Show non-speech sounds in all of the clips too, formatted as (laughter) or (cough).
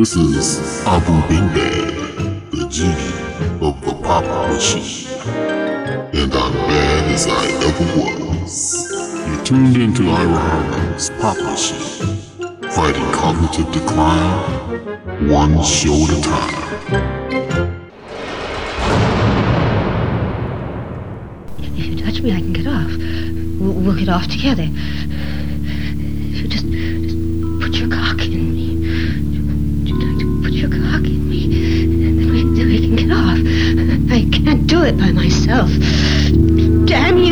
This is Abu Bingbad, the genie of the pop machine. And I'm bad as I ever was. You tuned into Ira Harmon's pop machine, fighting cognitive decline, one show at a time. If you touch me, I can get off. We'll get off together. Damn you!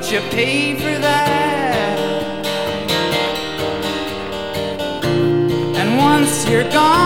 But you pay for that. And once you're gone,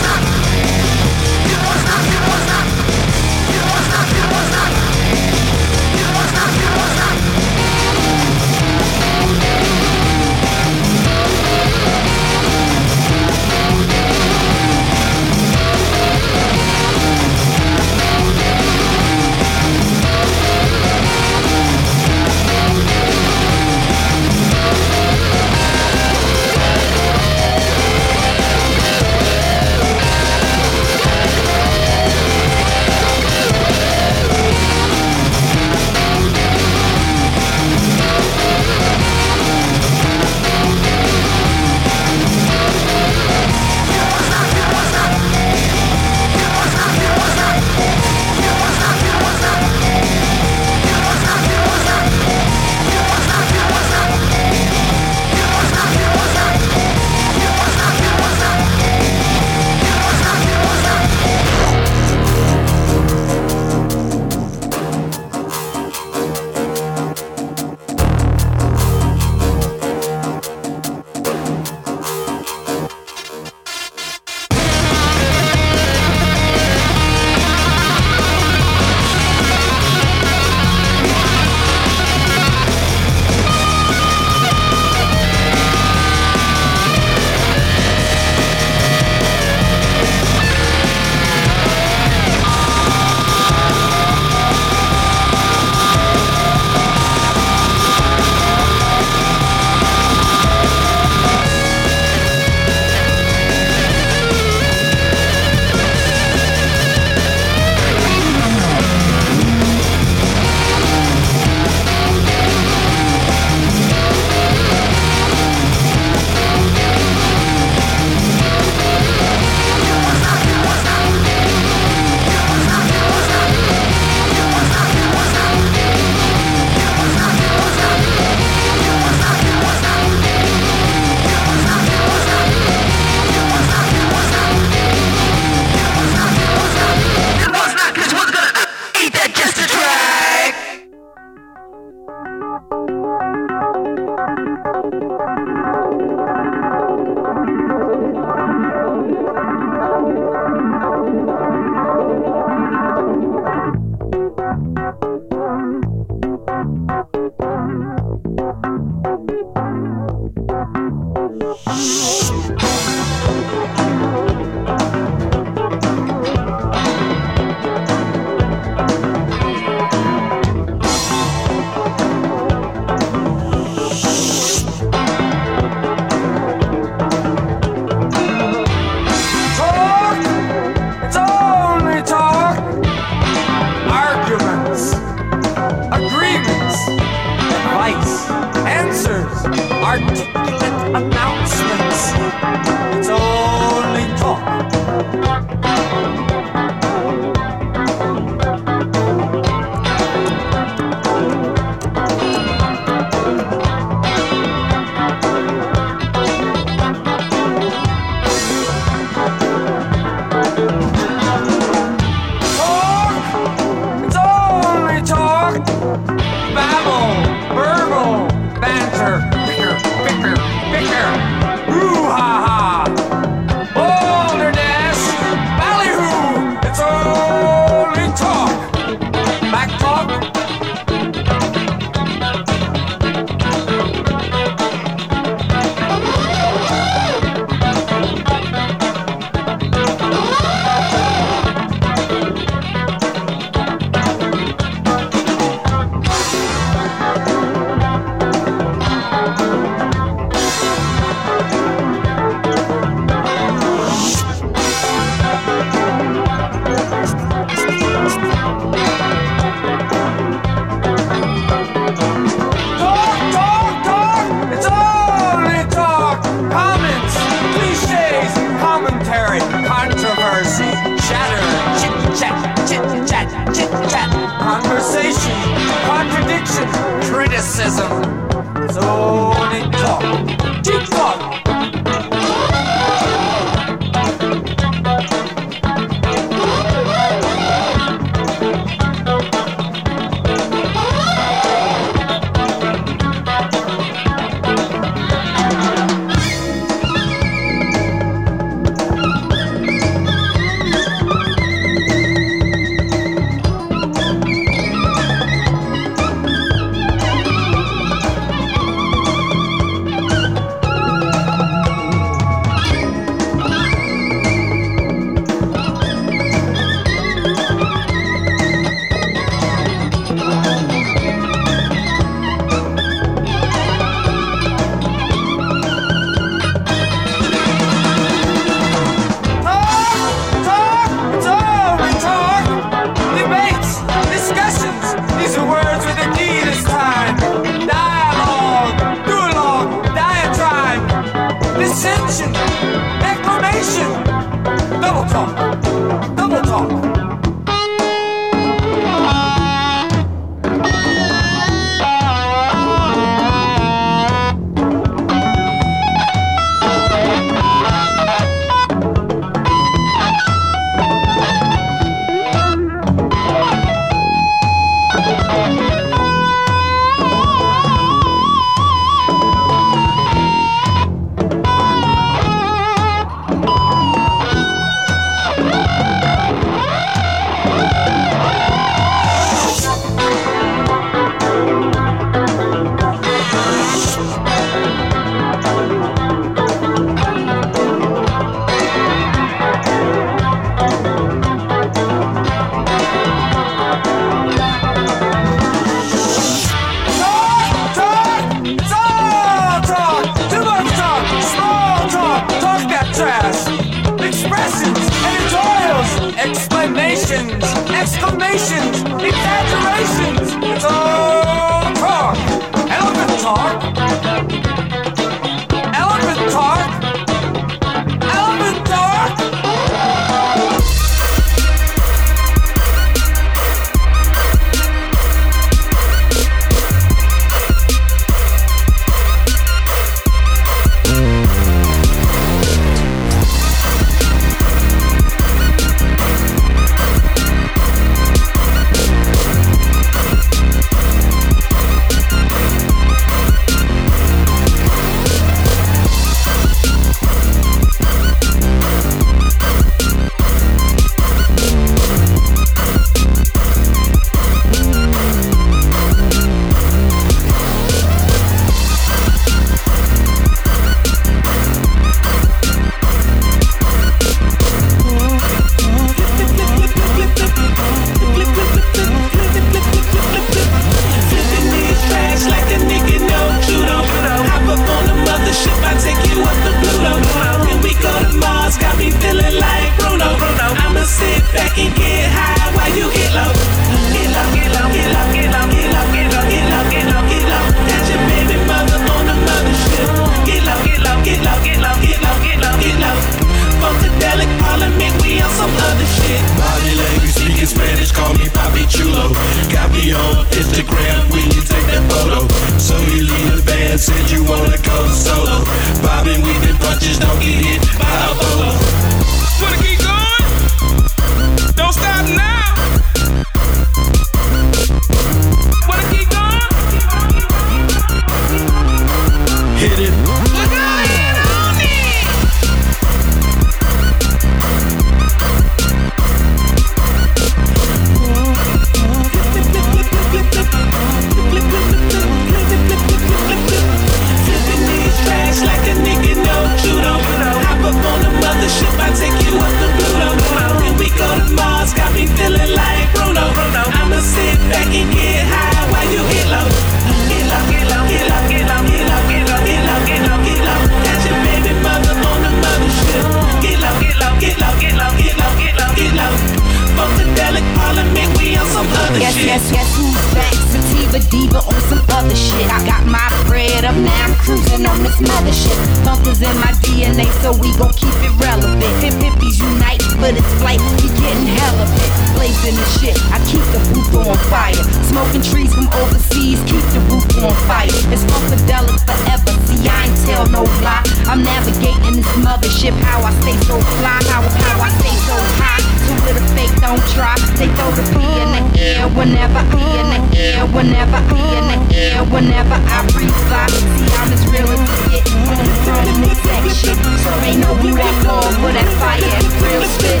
mothership, how I stay so fly, how, how I stay so high. Where the fake don't try, they throw the P in the air whenever I in the air, whenever I in the air, whenever I breathe fly. See, I'm as real as it get on the throne and this that shit. So ain't no who that call for that fire and real spit.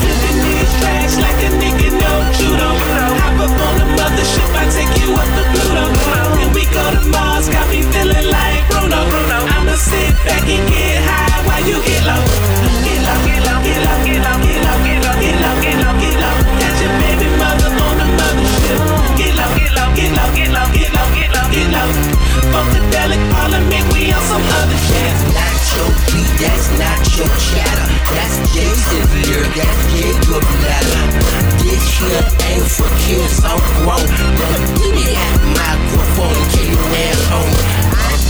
Flipping these tracks like a nigga no judo. Hop up on the mothership, I take you up to Pluto. When we go to Mars, got me feeling like Bruno. I'ma sit back and get high for kids, I'm grown. But give me that microphone, you around home.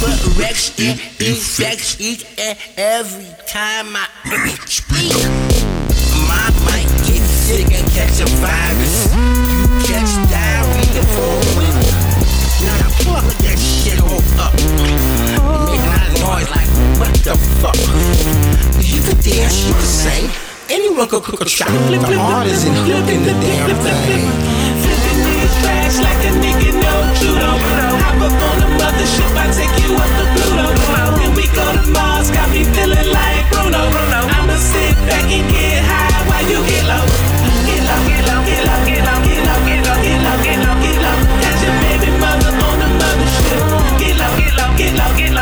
I put Rex infects me, and every time I speak. My mic get sick and catch a virus. You catch diarrhea for a week. Now plug that shit all up. Make a noise like, what the fuck? You can dance, you can sing. Anyone could cook a shot. The and hook in the damn thing. Flipping these tracks like a nigga no judo. Hop up on the mothership, I take you up to Pluto. When we go to Mars, got me feeling like Bruno. I'ma sit back and get high while you get low. Get low, get low, get low, get low, get low, get low, get low, get low, get low. Got your baby mother on the mothership. Get low, get low, get low, get low,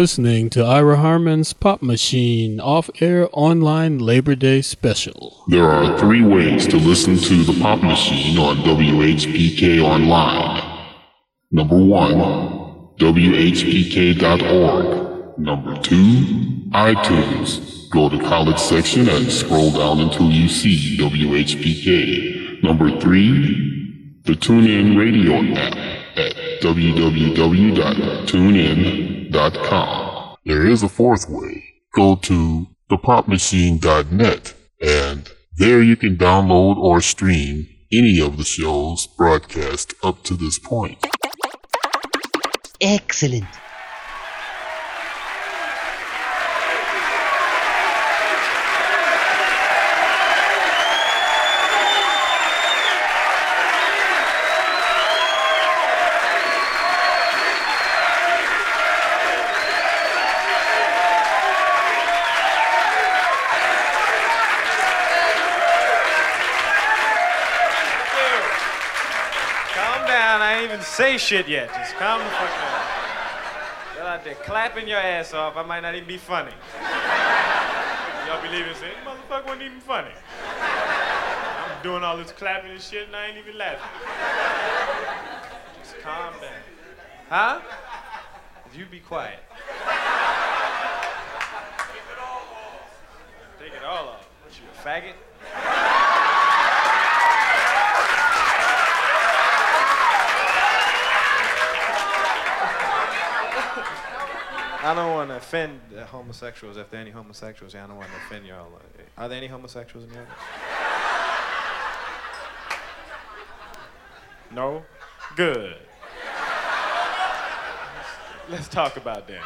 listening to Ira Harmon's Pop Machine off air online Labor Day special. There are three ways to listen to the Pop Machine on WHPK Online. Number one, WHPK.org. Number two, iTunes. Go to college section and scroll down until you see WHPK. Number three, the TuneIn Radio app at www.tunein.com. There is a fourth way. Go to thepopmachine.net And there you can download or stream any of the shows broadcast up to this point. Excellent. Say shit yet. Just calm the fuck down. Y'all out there clapping your ass off. I might not even be funny. Y'all be leaving saying, motherfucker wasn't even funny. I'm doing all this clapping and shit and I ain't even laughing. Just calm down. Huh? You be quiet. Take it all off. What you, a faggot? (laughs) I don't want to offend the homosexuals if there are any homosexuals here. I don't want to offend y'all. Are there any homosexuals in here? No? Good. Let's talk about them.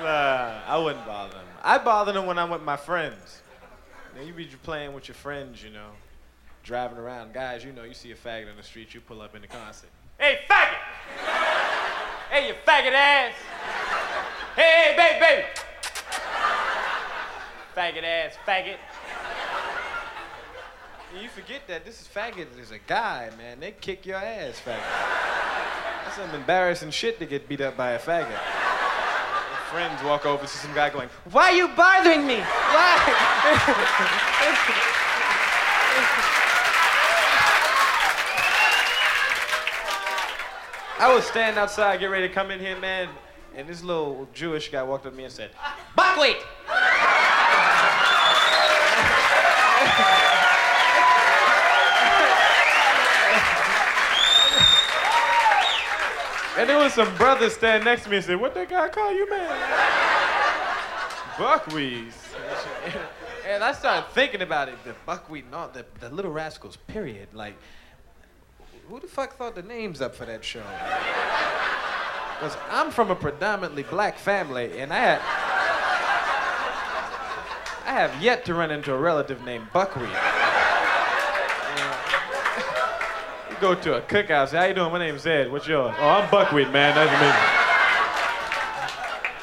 Nah, I wouldn't bother them. I bother them when I'm with my friends. Now you be playing with your friends, you know, driving around. Guys, you know, you see a faggot on the street, you pull up in the concert. Hey, faggot! hey, you faggot ass! Hey, hey, baby, baby! faggot ass, faggot. You forget that this is faggot is a guy, man. They kick your ass, faggot. That's some embarrassing shit to get beat up by a faggot. Your friends walk over, see some guy going, Why are you bothering me? (laughs) I was standing outside, get ready to come in here, man, and this little Jewish guy walked up to me and said, Buckwheat! (laughs) And there was some brothers standing next to me and said, What that guy call you, man? Buckwheat. (laughs) And I started thinking about it, the buckwheat and all, the, the little rascals, period. Like, who the fuck thought the names up for that show? Because I'm from a predominantly black family, and I had. I have yet to run into a relative named Buckwheat. You go to a cookout, say, how you doing? My name's Ed. What's yours? Oh, I'm Buckwheat, man. Meet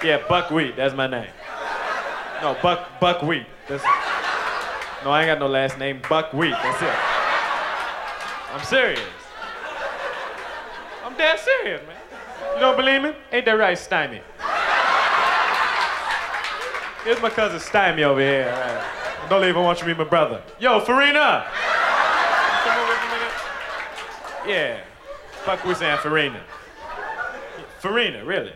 you. Yeah, Buckwheat. That's my name. No, Buck Buckwheat. That's No, I ain't got no last name. Buckwheat. That's it. I'm serious. I'm dead serious, man. You don't believe me? Ain't that right, Stymie? Here's my cousin Stymie over here. Right. Don't leave. I want you to meet my brother. Yo, Farina. Come over a minute. Yeah. Fuck we saying Farina. Farina, really.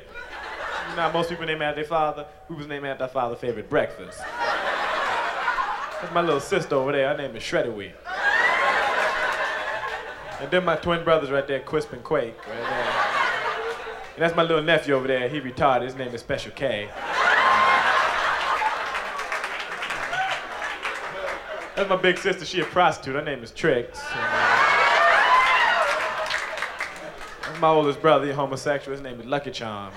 You know most people name after their father? We was named after our father's favorite breakfast. That's my little sister over there. Her name is Shredded Wheat. And then my twin brothers right there, Quisp and Quake, right there. And that's my little nephew over there. He retarded. His name is Special K. That's my big sister. She a prostitute. Her name is Trix. That's my oldest brother. He homosexual. His name is Lucky Charms.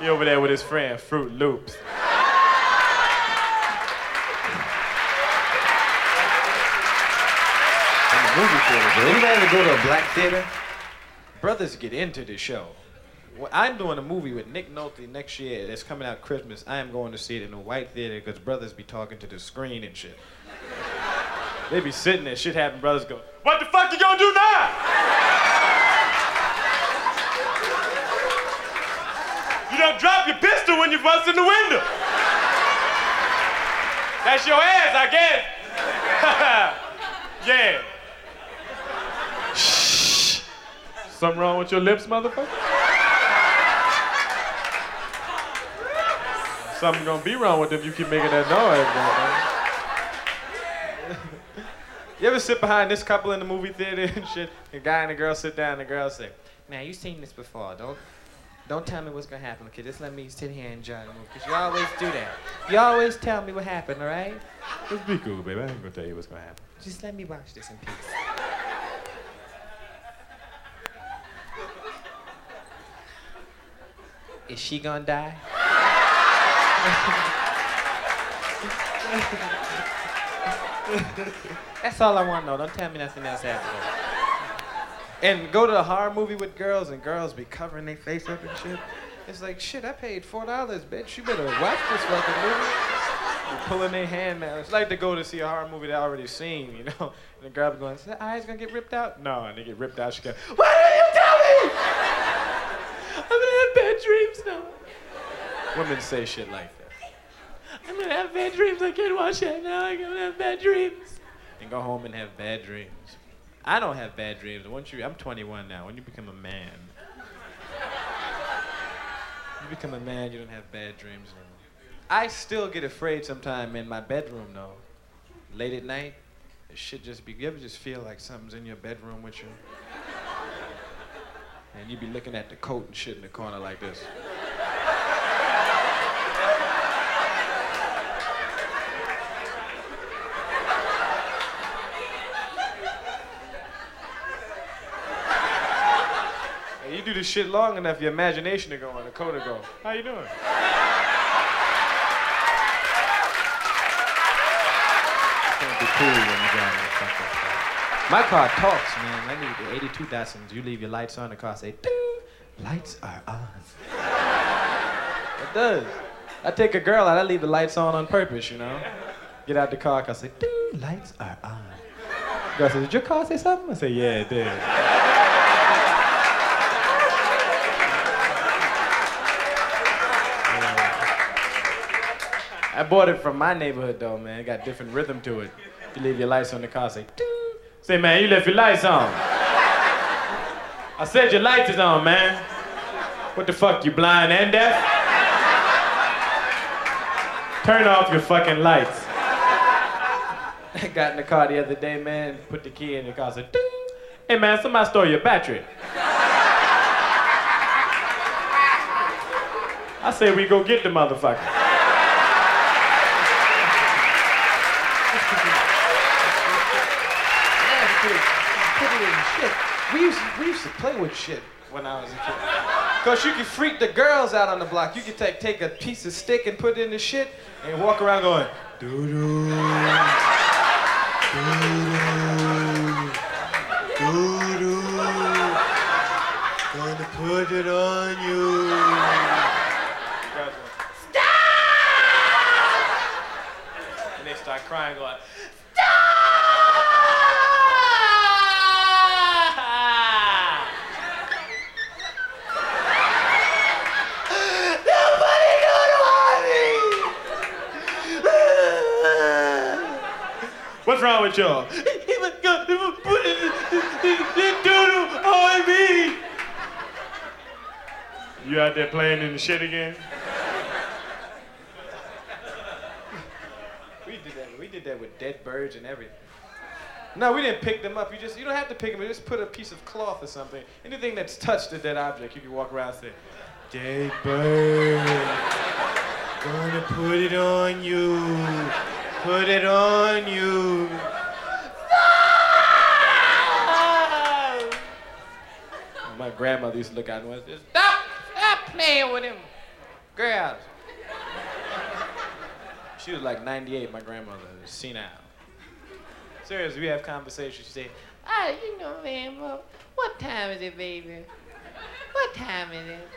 he over there with his friend Fruit Loops. Movie theater, Anybody ever go to a black theater? Brothers get into the show. Well, I'm doing a movie with Nick Nolte next year that's coming out Christmas. I am going to see it in a white theater because brothers be talking to the screen and shit. They be sitting there, shit happen, brothers go, What the fuck you gonna do now? You don't drop your pistol when you bust in the window. That's your ass, I guess. (laughs) yeah. Something wrong with your lips, motherfucker? Something gonna be wrong with them if you keep making that noise, man. You ever sit behind this couple in the movie theater and shit? The guy and the girl sit down and the girl say, Now you seen this before. Don't don't tell me what's gonna happen, okay? Just let me sit here and enjoy the movie. Cause you always do that. You always tell me what happened, alright? Just be cool, baby. I ain't gonna tell you what's gonna happen. Just let me watch this in peace. Is she gonna die? That's all I want to know. Don't tell me nothing else after And go to a horror movie with girls and girls be covering their face up and shit. It's like, shit, I paid $4, bitch. You better watch this fucking movie. Pulling their hand now. It's like to go to see a horror movie they already seen, you know? And the girl be going, is the eyes gonna get ripped out? No, and they get ripped out. She goes, why didn't you tell me? I'm gonna have bad dreams now. Women say shit like that. I'm gonna have bad dreams. I can't watch that now. I'm gonna have bad dreams. And go home and have bad dreams. I don't have bad dreams. Once you, I'm 21 now. When you become a man, you become a man. You don't have bad dreams anymore. I still get afraid sometime in my bedroom though. Late at night, it should just be. You ever just feel like something's in your bedroom with you? And you'd be looking at the coat and shit in the corner like this. And you do this shit long enough, your imagination to go and the coat to go. How you doing? Can't be cool when you drive My car talks, man. I need the 82 Datsuns. You leave your lights on, the car say, ding, lights are on. it does. I take a girl out, I leave the lights on on purpose, you know? Get out the car, I say, ding, lights are on. Girl says, did your car say something? I say, yeah, it did. I bought it from my neighborhood though, man. It got different rhythm to it. You leave your lights on the car, say, ding. Say, man, you left your lights on. I said your lights is on, man. What the fuck, you blind and deaf? Turn off your fucking lights. I (laughs) got in the car the other day, man, put the key in the car, said, ding. Hey, man, somebody stole your battery. (laughs) I say we go get the motherfucker. Put it in shit. We used, we used to play with shit when I was a kid. Cause you could freak the girls out on the block. You could take take a piece of stick and put it in the shit and walk around going, doo doo, doo doo, doo gonna put it on you. Stop! And they start crying, going, What's wrong with y'all? He was gonna put the doodle on me. You out there playing in the shit again? we did that. We did that with dead birds and everything. No, we didn't pick them up. You just you don't have to pick them. You just put a piece of cloth or something. Anything that's touched a dead object, you can walk around and say, "Dead bird, gonna put it on you." Put it on you. My grandmother used to look out and was just stop, stop playing with him, girls. She was like 98. My grandmother was senile. Seriously, we have conversations. She say, Ah, you know, man, what time is it, baby? What time is it?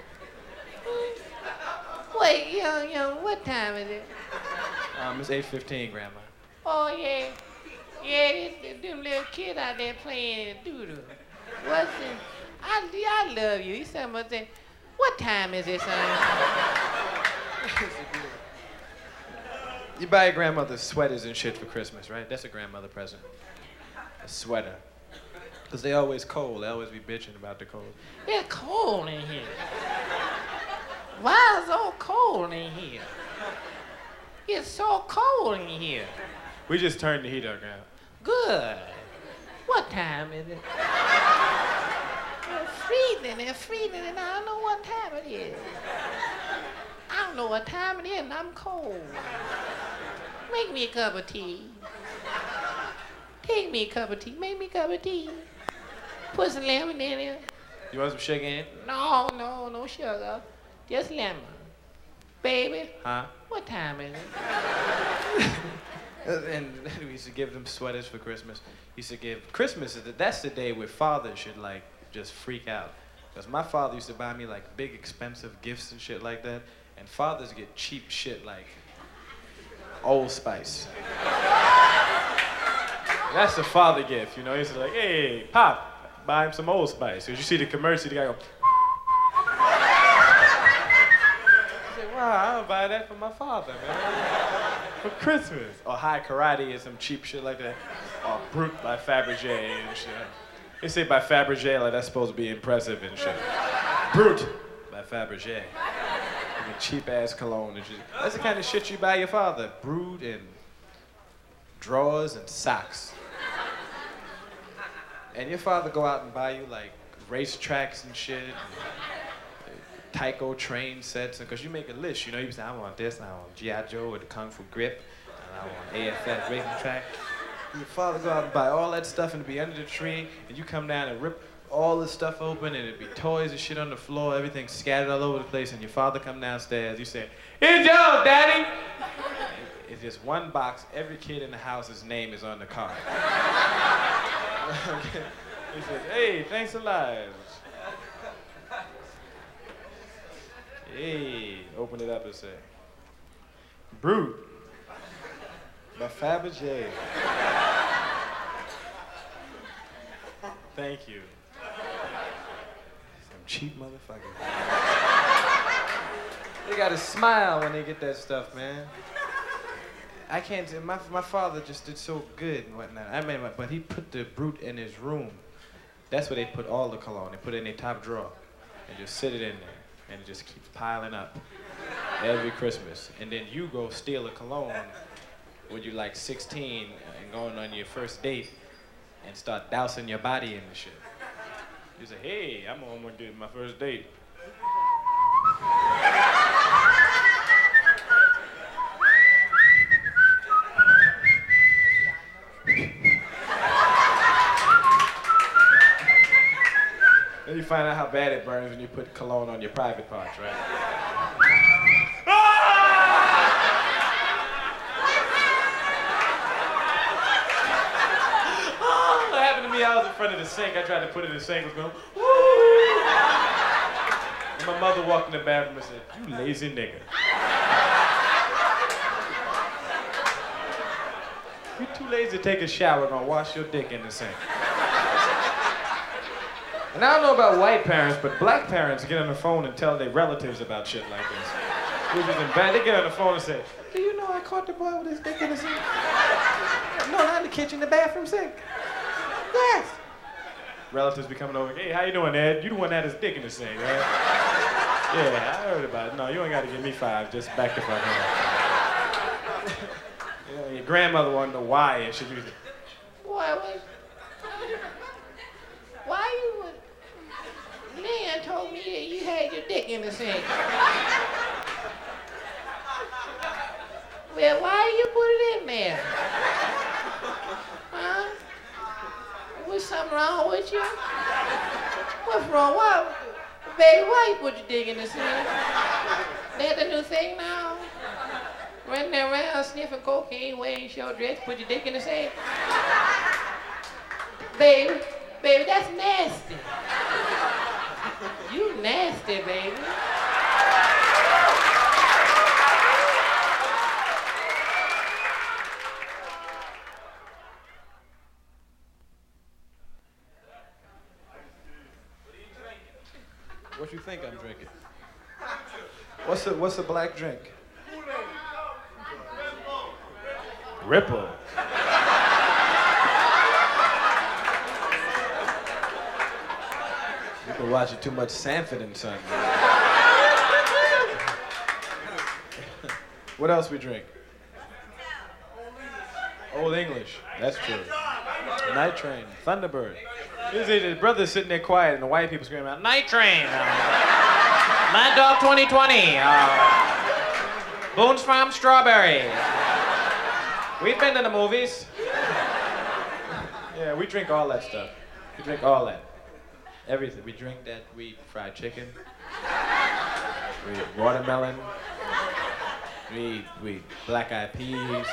(laughs) Wait, young, young, what time is it? um, "It's 8:15, Grandma." Oh, yeah. Yeah, them little kids out there playing doodle. What's it? I, I love you. You said, about that. what time is it, son? You buy your grandmother sweaters and shit for Christmas, right? That's a grandmother present. A sweater. Because they always cold. They always be bitching about the cold. It's cold in here. Why is it so cold in here? It's so cold in here. We just turned the heat up, Grandma. Good. What time is it? It's freezing, it's freezing, and I don't know what time it is. I don't know what time it is, and I'm cold. Make me a cup of tea. Take me a cup of tea. Make me a cup of tea. Put some lemon in it. You want some sugar in? No, no, no sugar. Just lemon. Baby, Huh? what time is it? (laughs) And (laughs) we used to give them sweaters for Christmas. Used to give Christmas. is the- That's the day where fathers should like just freak out. Cause my father used to buy me like big expensive gifts and shit like that. And fathers get cheap shit like Old Spice. (laughs) That's a father gift, you know. He's like, hey, pop, buy him some Old Spice. Cause you see the commercial, the guy go. Wow, I'll buy that for my father, man. For Christmas. Or Hai Karate or some cheap shit like that. Or Brute by Fabergé and shit. They say by Fabergé like that's supposed to be impressive and shit. Brute by Fabergé. A cheap ass cologne and. That's the kind of shit you buy your father. Brute and drawers and socks. And your father go out and buy you like race tracks and shit. And Tyco train sets, because you make a list, you know, you say, I want this, I want G.I. Joe with the Kung Fu grip, and I want AFX racing track. Your father go out and buy all that stuff and be under the tree, and you come down and rip all the stuff open, and it'd be toys and shit on the floor, everything scattered all over the place, and your father come downstairs, you say, Here's yours, Daddy! It's just one box, every kid in the house's name is on the card. (laughs) he says, hey, thanks a lot. Hey, open it up and say, Brute by Fabergé. Thank you. Some cheap motherfuckers. they gotta smile when they get that stuff, man. I can't. My my father just did so good and whatnot. I mean, but he put the brute in his room. That's where they put all the cologne. They put it in their top drawer and just sit it in there, and it just keeps piling up every Christmas. And then you go steal a cologne when you're like 16 and going on your first date and start dousing your body in the shit. You say, hey, I'm on gonna my first date. Then you find out how bad it burns when you put cologne on your private parts, right? Oh, (laughs) what happened to me? I was in front of the sink. I tried to put it in the sink. It was going, woo! And my mother walked in the bathroom and said, You lazy nigga. (laughs) You're too lazy to take a shower, gonna wash your dick in the sink. And I don't know about white parents, but black parents get on the phone and tell their relatives about shit like this. Which is bad. They get on the phone and say, Do you know I caught the boy with his dick in the sink? No, not in the kitchen, the bathroom sink. Yes. Relatives be coming over, hey, how you doing, Ed? You the one that his dick in the sink, right? yeah, I heard about it. No, you ain't gotta give me five, just back the fuck up. (laughs) your grandmother wanted to know why and she was Boy, what? Why you would... Lynn told me that you had your dick in the sink. well, why you put it in there? Huh? Was something wrong with you? What's wrong? Why, baby, why you put your dick in the sink? That the new thing now? Running around sniffing cocaine, wearing short dress, put your dick in the sink? baby, baby, that's nasty. You nasty, baby. What you think I'm drinking? What's a what's a black drink? Ripple. You've been watching too much Sanford and Son. (laughs) what else we drink? Old English. That's true. Night Train, Thunderbird. His, his brother's sitting there quiet, and the white people screaming out, Night Train, uh, Mad Dog 2020, uh, Boone's Farm Strawberry. We've been to the movies. Yeah, we drink all that stuff. We drink all that. Everything. We drink that. We eat fried chicken. (laughs) We eat watermelon. We eat, we black eyed peas. And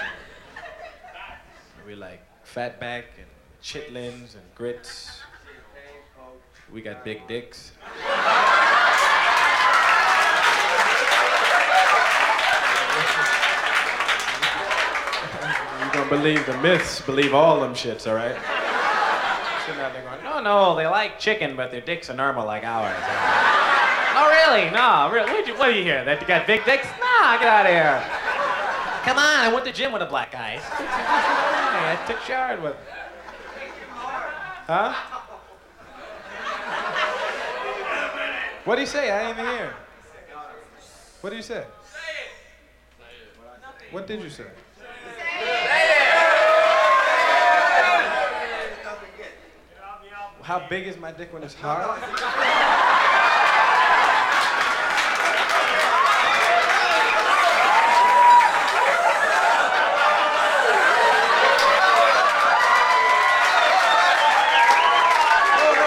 We like fatback and chitlins and grits. We got big dicks. You don't believe the myths, believe all them shits, all right? Out there going, no, no, they like chicken, but their dicks are normal like ours. no, (laughs) oh, really, no, really. What, you, do you hear? That you got big dicks? Nah, get out of here. Come on, I went to gym with the black. (laughs) Hey, I took showered with. Huh? What do you say? I didn't even hear. What do you say? What did you say? How big is my dick when it's hard? No,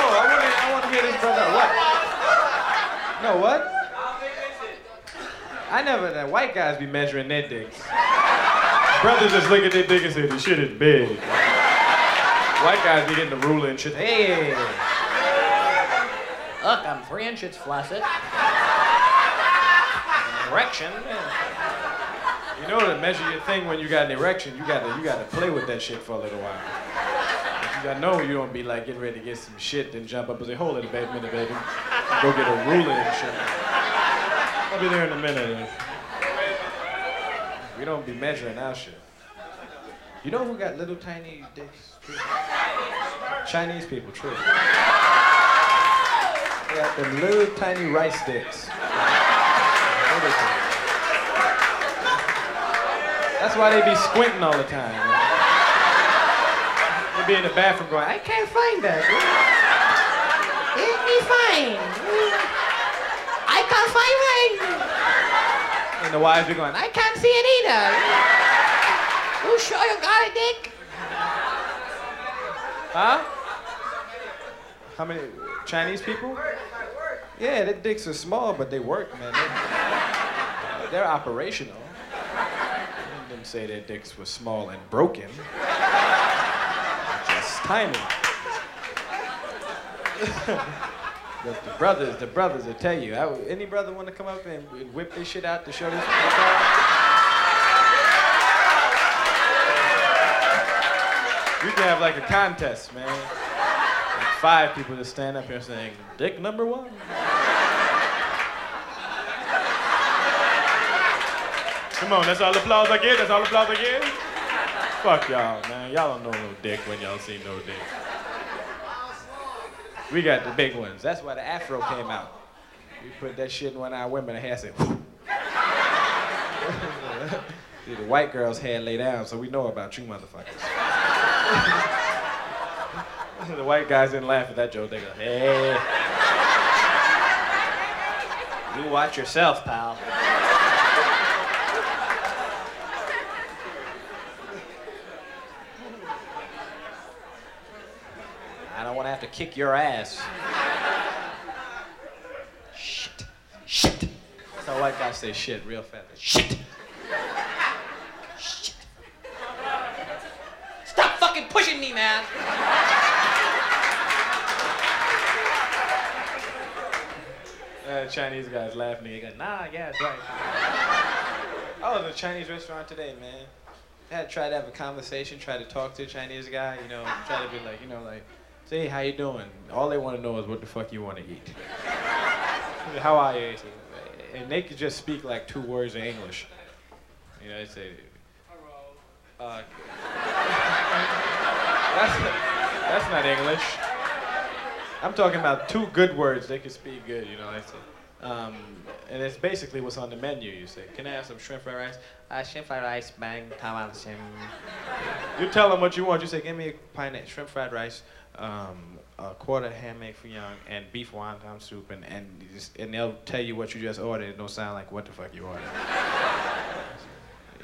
I want to I want to hear this brother. What? No, what? I never, the white guys be measuring their dicks. Brothers just look at their dick and say, this shit is big. White guys be getting the ruler and shit. Hey! Look, I'm three inches flaccid. Erection. You know to measure your thing when you got an erection, you gotta you gotta play with that shit for a little while. You gotta know you don't be like getting ready to get some shit, then jump up and say, hold it a baby, minute, baby. Go get a ruler and shit. I'll be there in a minute. We don't be measuring our shit. You know who got little tiny dicks? Chinese people, true. They got them little tiny rice dicks. That's why they be squinting all the time. They be in the bathroom going, I can't find that. Let me find. I can't find mine. And the wives be going, I can't see it either. Sure you got a dick? Huh? How many Chinese people? Yeah, their dicks are small, but they work, man. They, uh, they're operational. I didn't say their dicks were small and broken. Just tiny. (laughs) the, the brothers, the brothers will tell you. I, any brother want to come up and whip this shit out to show this? We can have like a contest, man. Like five people just stand up here saying, dick number one. Come on, that's all the applause I get? That's all the applause I get? Fuck y'all, man. Y'all don't know no dick when y'all see no dick. We got the big ones. That's why the afro came out. We put that shit in one of our women's hair, said, See, (laughs) the white girl's hair lay down, so we know about you motherfuckers. The white guys didn't laugh at that joke. They go, hey. You watch yourself, pal. I don't want to have to kick your ass. Shit. Shit. That's how white guys say shit real fast. Shit. Stop fucking pushing me, man. Uh, Chinese guys laughing. They go, nah, yeah, that's right. I was at a Chinese restaurant today, man. I had to try to have a conversation, try to talk to a Chinese guy, you know, try to be like, you know, like, say, how you doing? All they want to know is what the fuck you want to eat. (laughs) how are you? And they could just speak like two words of English. You know, they say, uh, that's, that's not English. I'm talking about two good words they can speak good, you know. Um, and it's basically what's on the menu. You say, "Can I have some shrimp fried rice?" Uh, shrimp fried rice, bang, tawal shrimp. You tell them what you want. You say, "Give me a pint of shrimp fried rice, um, a quarter foo young, and beef wonton soup," and and, just, and they'll tell you what you just ordered. It don't sound like what the fuck you ordered.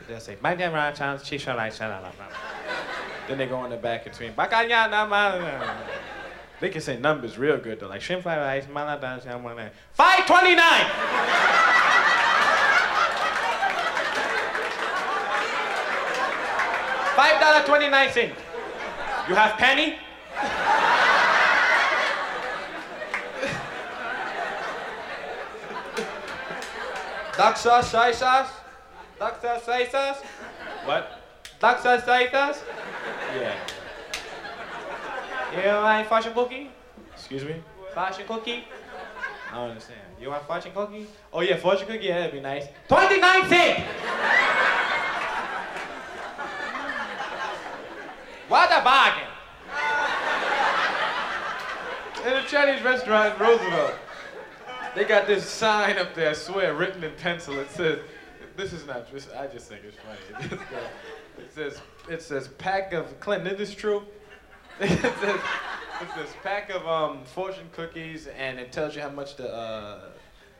They'll say, "Bang, damn, right, chance, cheese fried rice, la, la, la." Then they go in the back between. "Bakanya, na, ma. They can say numbers real good though, like shrimp fried rice, maladan, shamwana. 529! Five dollar twenty nine cent. You have penny? Duck sauce, soy sauce? Duck sauce, soy sauce? What? Duck sauce, soy sauce? Yeah. You want fortune cookie? Excuse me? Fortune cookie? I don't understand. You want fortune cookie? Oh yeah, fortune cookie, yeah, that'd be nice. 2019! What a bargain! In a Chinese restaurant in Roosevelt, they got this sign up there, I swear, written in pencil. It says, this is not, this, I just think it's funny. (laughs) It says, it says, pack of, Clinton, is this true? (laughs) it says, it says pack of um, fortune cookies, and it tells you how much the, uh,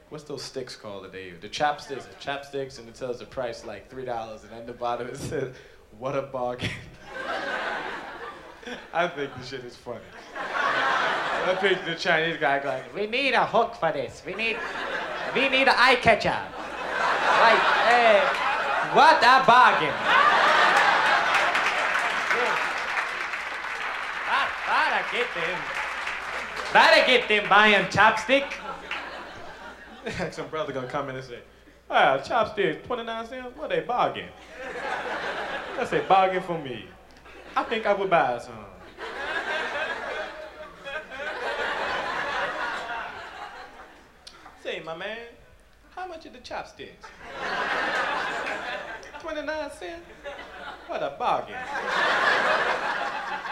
what's those sticks called that? The chopsticks, the chopsticks, and it tells the price like $3, and at the bottom it says, what a bargain. (laughs) I think the shit is funny. I think the Chinese guy going, we need a hook for this. We need, we need an eye catcher. Like, hey, what a bargain. Get them. That'll get them buying chopstick. (laughs) Some brother gonna come in and say, ah, chopsticks, 29 cents? What they bargain? That's a bargain for me. I think I would buy some. Say, my man, how much are the chopsticks? 29 cents? What a bargain.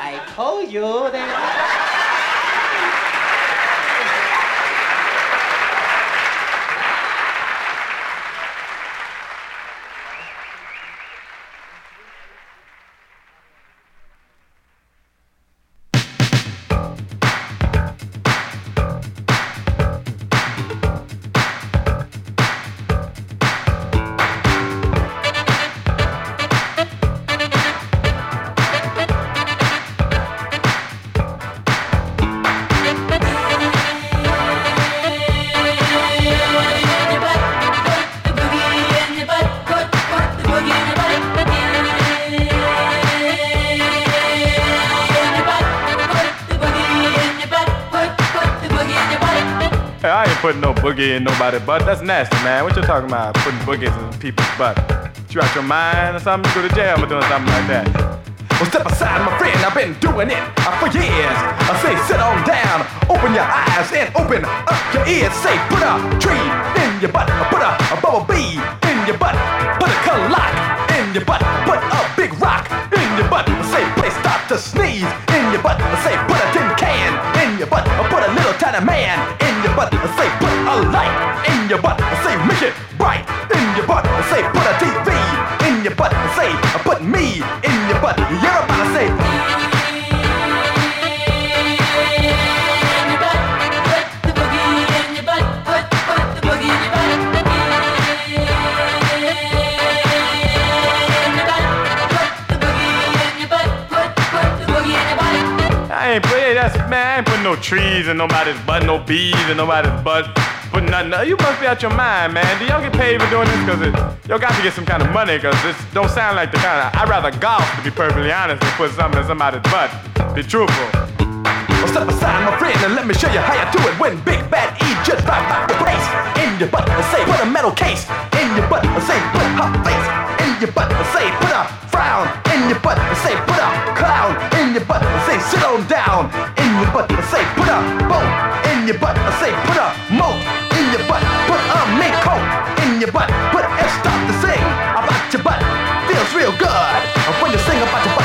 I told you that. Boogie in nobody's butt. That's nasty, man. What you talking about? Putting boogies in people's butt. You out your mind or something? You go to jail for doing something like that. Well, step aside, my friend. I've been doing it uh, for years. I say, sit on down, open your eyes and open up your ears. Say, put a tree in your butt, put a, a bubble bee in your butt, put a clock in your butt, put a big rock in your butt. Say, please stop to sneeze in your butt. I say, put a tin can in your butt, I put a little tiny man in your butt. I say, put a light in your butt. I say, make it bright in your butt. I say, put a TV in your butt. I say, uh, put me in your butt. Everybody say. No trees and nobody's butt, no bees and nobody's butt. Put nothing. You must be out your mind, man. Do y'all get paid for doing this? Cause it, y'all got to get some kind of money. Cause this don't sound like the kind of. I'd rather golf, to be perfectly honest, than put something in somebody's butt. Be truthful. Well, step aside, my friend, and let me show you how you do it. When Big Bad E just drive by the place your butt and say, put a metal case in your butt and say, put her face in your butt and say, put a frown in your butt and say, put a clown in your butt and say, sit on down in your butt and say, put a boat in your butt and say, put a moat in your butt, put a mink coat in your butt, put a stop to sing about your butt. Feels real good when you sing about your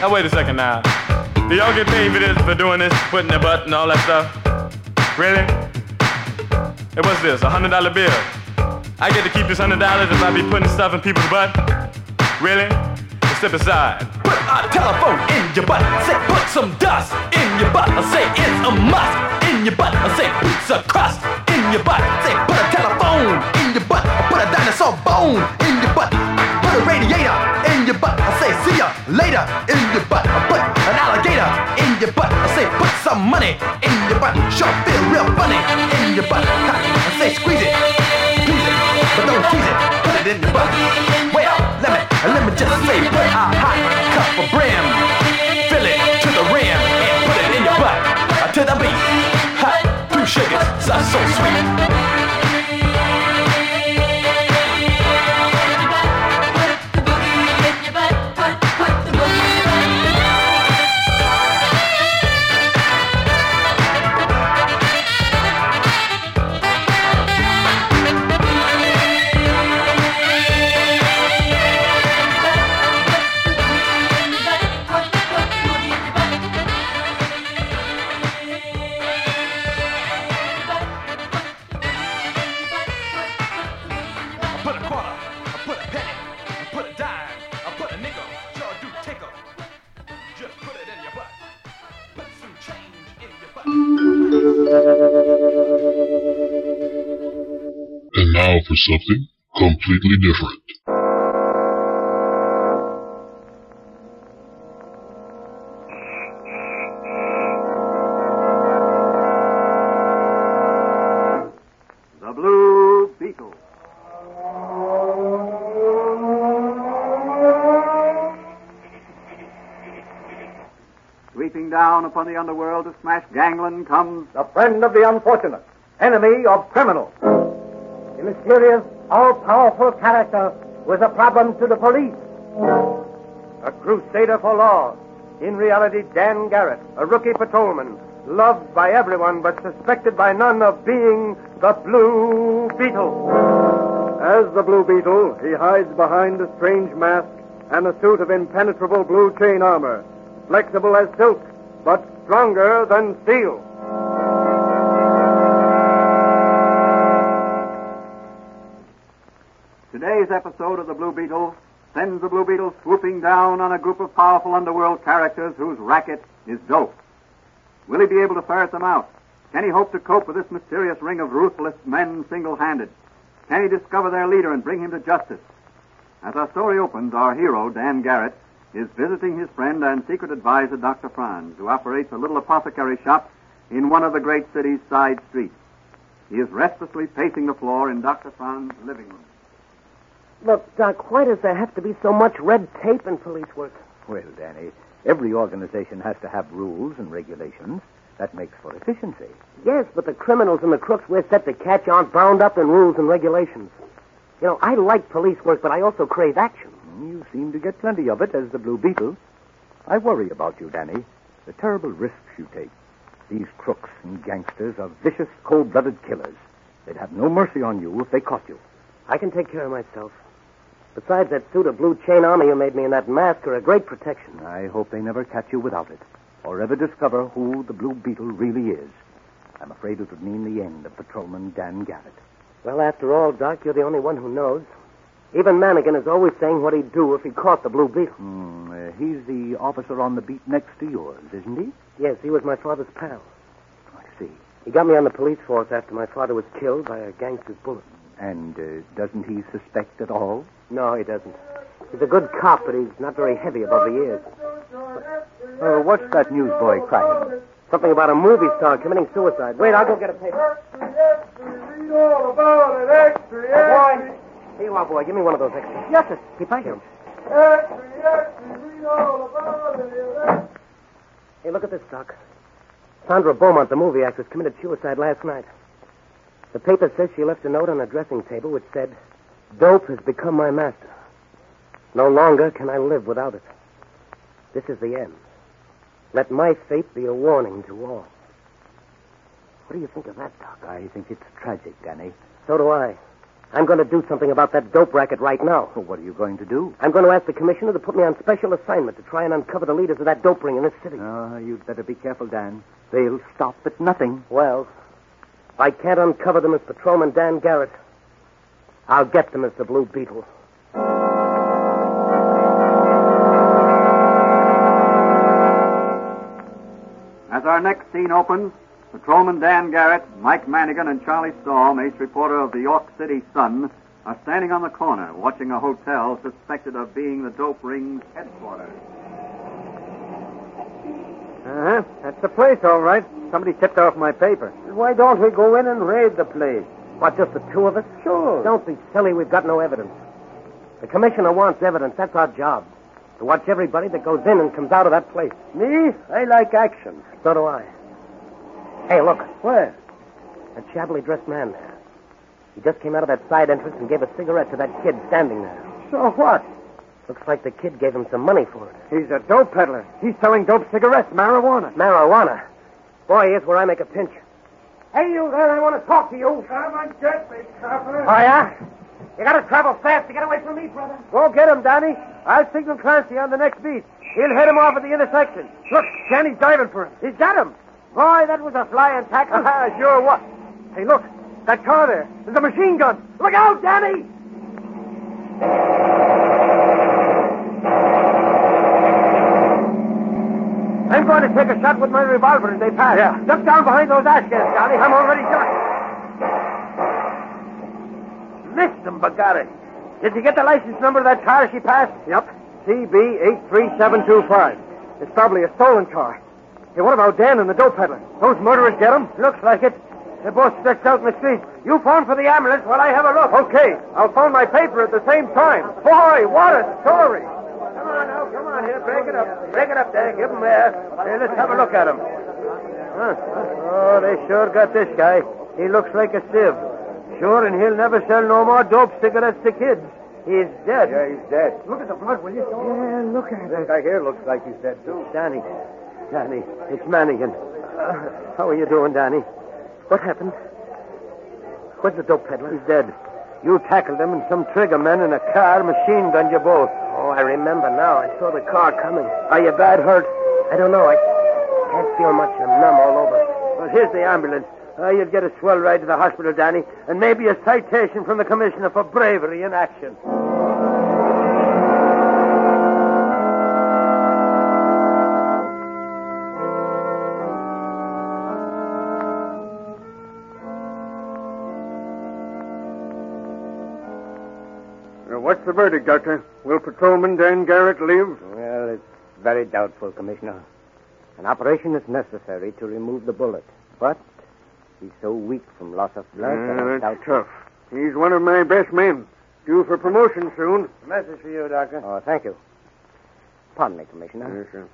Now wait a second now. Do y'all get paid for this, for doing this, putting the butt and all that stuff? Really? Hey, what's this? A hundred dollar bill? I get to keep this hundred dollars if I be putting stuff in people's butt? Really? Step aside. Put a telephone in your butt. Say put some dust in your butt. I say it's a must in your butt. I say pizza crust in your butt. Say put a telephone in your butt. Put a dinosaur bone in your butt. Put a radiator your butt. I say see ya later in your butt. I put an alligator in your butt. I say put some money in your butt. Sure feel real funny in your butt. I say squeeze it, squeeze it, but don't tease it. Put it in your butt. Well, let me let me just say put a hot cup of brim. Fill it to the rim and put it in your butt. To the beat. Hot two sugars, so, so sweet. Something completely different. The Blue Beetle. Sweeping down upon the underworld to smash gangland comes The friend of the unfortunate, enemy of criminals. The mysterious, all-powerful character was a problem to the police. A crusader for law. In reality, Dan Garrett, a rookie patrolman, loved by everyone but suspected by none of being the Blue Beetle. As the Blue Beetle, he hides behind a strange mask and a suit of impenetrable blue chain armor, flexible as silk, but stronger than steel. Today's episode of the Blue Beetle sends the Blue Beetle swooping down on a group of powerful underworld characters whose racket is dope. Will he be able to ferret them out? Can he hope to cope with this mysterious ring of ruthless men single-handed? Can he discover their leader and bring him to justice? As our story opens, our hero, Dan Garrett, is visiting his friend and secret advisor, Dr. Franz, who operates a little apothecary shop in one of the great city's side streets. He is restlessly pacing the floor in Dr. Franz's living room. Look, Doc, why does there have to be so much red tape in police work? Well, Danny, every organization has to have rules and regulations. That makes for efficiency. Yes, but the criminals and the crooks we're set to catch aren't bound up in rules and regulations. You know, I like police work, but I also crave action. Hmm, you seem to get plenty of it as the Blue Beetle. I worry about you, Danny. The terrible risks you take. These crooks and gangsters are vicious, cold-blooded killers. They'd have no mercy on you if they caught you. I can take care of myself. Besides, that suit of blue chain armor you made me and that mask are a great protection. I hope they never catch you without it, or ever discover who the Blue Beetle really is. I'm afraid it would mean the end of Patrolman Dan Garrett. Well, after all, Doc, you're the only one who knows. Even Manigan is always saying what he'd do if he caught the Blue Beetle. Hmm, uh, he's the officer on the beat next to yours, isn't he? Yes, he was my father's pal. I see. He got me on the police force after my father was killed by a gangster's bullet. And uh, doesn't he suspect at all? No, he doesn't. He's a good cop, but he's not very heavy above the ears. Oh, what's that newsboy crying? Something about a movie star committing suicide. Wait, I'll go get a paper. Read all about it, extra, Boy, here you are, boy. Give me one of those extras. Yes, sir. Keep thank you. extra, extra, read all about it. Hey, look at this, Doc. Sandra Beaumont, the movie actress, committed suicide last night. The paper says she left a note on a dressing table which said, Dope has become my master. No longer can I live without it. This is the end. Let my fate be a warning to all. What do you think of that, Doc? I think it's tragic, Danny. So do I. I'm going to do something about that dope racket right now. what are you going to do? I'm going to ask the commissioner to put me on special assignment to try and uncover the leaders of that dope ring in this city. Ah, you'd better be careful, Dan. They'll stop at nothing. Well, I can't uncover them as Patrolman Dan Garrett, I'll get them as the Blue Beetle. As our next scene opens, Patrolman Dan Garrett, Mike Manigan, and Charlie Storm, ace reporter of the York City Sun, are standing on the corner watching a hotel suspected of being the dope ring's headquarters. Uh-huh. That's the place, all right. Somebody tipped off my paper. Why don't we go in and raid the place? What, just the two of us? Sure. Don't be silly. We've got no evidence. The commissioner wants evidence. That's our job. To watch everybody that goes in and comes out of that place. Me? I like action. So do I. Hey, look. Where? That shabbily dressed man there. He just came out of that side entrance and gave a cigarette to that kid standing there. So what? Looks like the kid gave him some money for it. He's a dope peddler. He's selling dope cigarettes, marijuana. Marijuana? Boy, here's where I make a pinch. Hey, you there, I want to talk to you. Come on, get me, copper. Oh, yeah? You gotta travel fast to get away from me, brother. Go get him, Danny. I'll signal Clancy on the next beat. He'll head him off at the intersection. Look, Danny's diving for him. He's got him. Boy, that was a flying tackle. (laughs) Ah, sure what? Hey, look. That car there. There's a machine gun. Look out, Danny! Going to take a shot with my revolver as they pass. Yeah. Duck down behind those ash cans, Johnny. I'm already shot. Missed them, Bagari. Did you get the license number of that car she passed? Yep. CB83725. It's probably a stolen car. Hey, what about Dan and the dope peddler? Those murderers get him? Looks like it. They're both stretched out in the street. You phone for the ambulance while I have a look. Okay. I'll phone my paper at the same time. Boy, what a story. Come on now, come on here. Break it up. Break it up there. Give him there. Hey, let's have a look at him. Huh. Oh, they sure got this guy. He looks like a sieve. Sure, and he'll never sell no more dope cigarettes to kids. He's dead. Yeah, he's dead. Look at the blood, will you? Yeah, look at This guy here looks like he's dead, too. Danny. Danny, it's Mannigan. Uh, how are you doing, Danny? What happened? Where's the dope peddler? He's dead. You tackled him, and some trigger men in a car machine gunned you both. Oh, I remember now. I saw the car coming. Are you bad hurt? I don't know. I can't feel much. I'm numb all over. Well, here's the ambulance. Uh, you'll get a swell ride to the hospital, Danny, and maybe a citation from the commissioner for bravery in action. The verdict, Doctor? Will Patrolman Dan Garrett live? Well, it's very doubtful, Commissioner. An operation is necessary to remove the bullet, but he's so weak from loss of blood that I Yeah, doubt. that's tough. He's one of my best men. Due for promotion soon. A Message for you, Doctor. Oh, thank you. Pardon me, Commissioner. Yes, sir.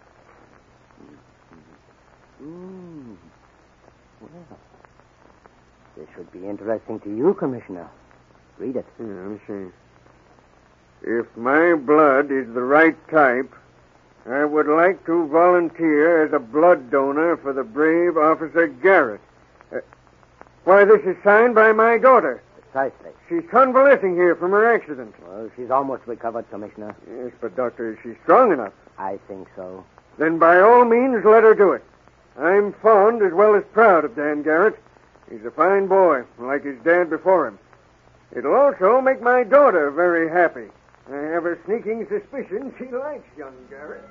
Mm. Well, this should be interesting to you, Commissioner. Read it. Yeah, let me see. If my blood is the right type, I would like to volunteer as a blood donor for the brave Officer Garrett. Uh, why, this is signed by my daughter. Precisely. She's convalescing here from her accident. Well, she's almost recovered, Commissioner. Yes, but, Doctor, is she strong enough? I think so. Then by all means, let her do it. I'm fond as well as proud of Dan Garrett. He's a fine boy, like his dad before him. It'll also make my daughter very happy. I have a sneaking suspicion she likes young Garrett.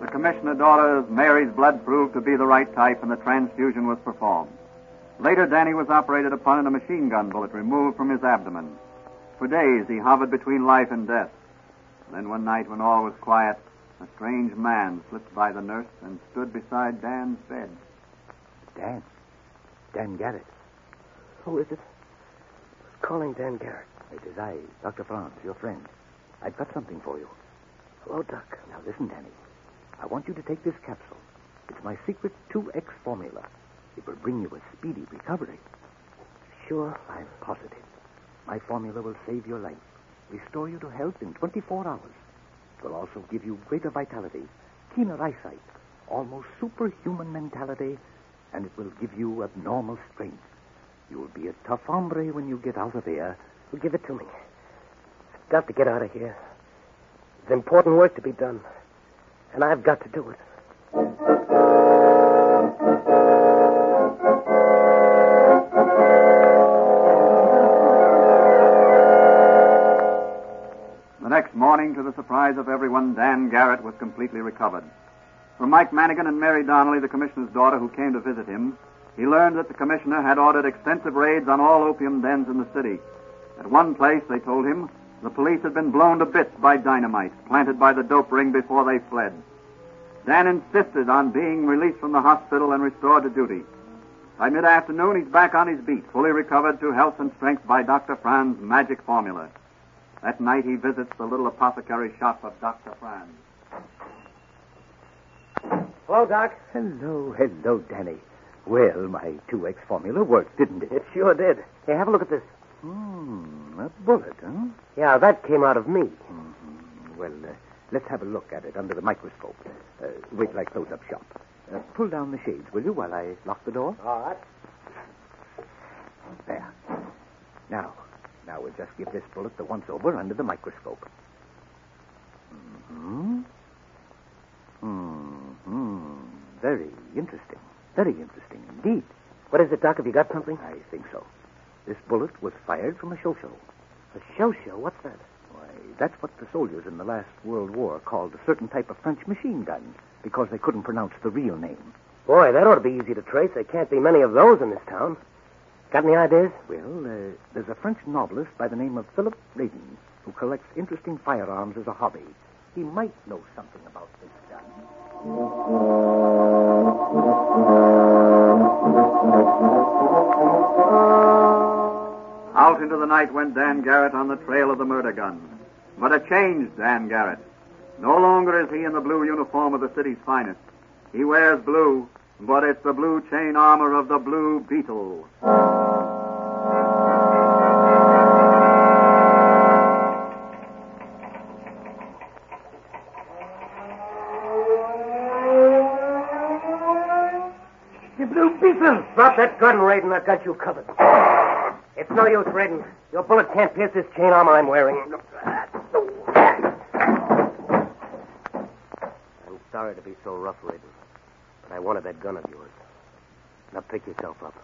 The commissioner daughter's Mary's blood proved to be the right type, and the transfusion was performed. Later, Danny was operated upon and a machine gun bullet removed from his abdomen. For days, he hovered between life and death. Then one night, when all was quiet, a strange man slipped by the nurse and stood beside Dan's bed. Dan. Dan Garrett. Who is it? Who's calling Dan Garrett? It is I, Dr. Franz, your friend. I've got something for you. Hello, Doc. Now listen, Danny. I want you to take this capsule. It's my secret 2X formula. It will bring you a speedy recovery. Sure. I'm positive. My formula will save your life, restore you to health in 24 hours. Will also give you greater vitality keener eyesight, almost superhuman mentality, and it will give you abnormal strength. You'll be a tough hombre when you get out of here. Well, give it to me. I've got to get out of here. There's important work to be done, and I've got to do it. To the surprise of everyone, Dan Garrett was completely recovered. From Mike Manigan and Mary Donnelly, the commissioner's daughter who came to visit him, he learned that the commissioner had ordered extensive raids on all opium dens in the city. At one place, they told him, the police had been blown to bits by dynamite planted by the dope ring before they fled. Dan insisted on being released from the hospital and restored to duty. By mid-afternoon, he's back on his beat, fully recovered to health and strength by Dr. Franz's magic formula. That night, he visits the little apothecary shop of Dr. Franz. Hello, Doc. Hello, hello, Danny. Well, my 2X formula worked, didn't it? It sure did. Hey, have a look at this. Hmm, a bullet, huh? Yeah, that came out of me. Mm-hmm. Well, uh, let's have a look at it under the microscope. Uh, wait till I close up shop. Uh, pull down the shades, will you, while I lock the door? All right. There. Now, now we'll just give this bullet the once over under the microscope. Hmm. Hmm. Very interesting. Very interesting indeed. What is it, Doc? Have you got something? I think so. This bullet was fired from a show-show. A show-show? What's that? Why, that's what the soldiers in the last World War called a certain type of French machine gun because they couldn't pronounce the real name. Boy, that ought to be easy to trace. There can't be many of those in this town. Got any ideas? Well, uh, there's a French novelist by the name of Philip Layton who collects interesting firearms as a hobby. He might know something about this gun. Out into the night went Dan Garrett on the trail of the murder gun. But a changed Dan Garrett. No longer is he in the blue uniform of the city's finest. He wears blue, but it's the blue chain armor of the Blue Beetle. The Blue Beetle! Drop that gun, Raiden. I've got you covered. It's no use, Raiden. Your bullet can't pierce this chain armor I'm wearing. I'm sorry to be so rough, Raiden, I wanted that gun of yours. Now pick yourself up.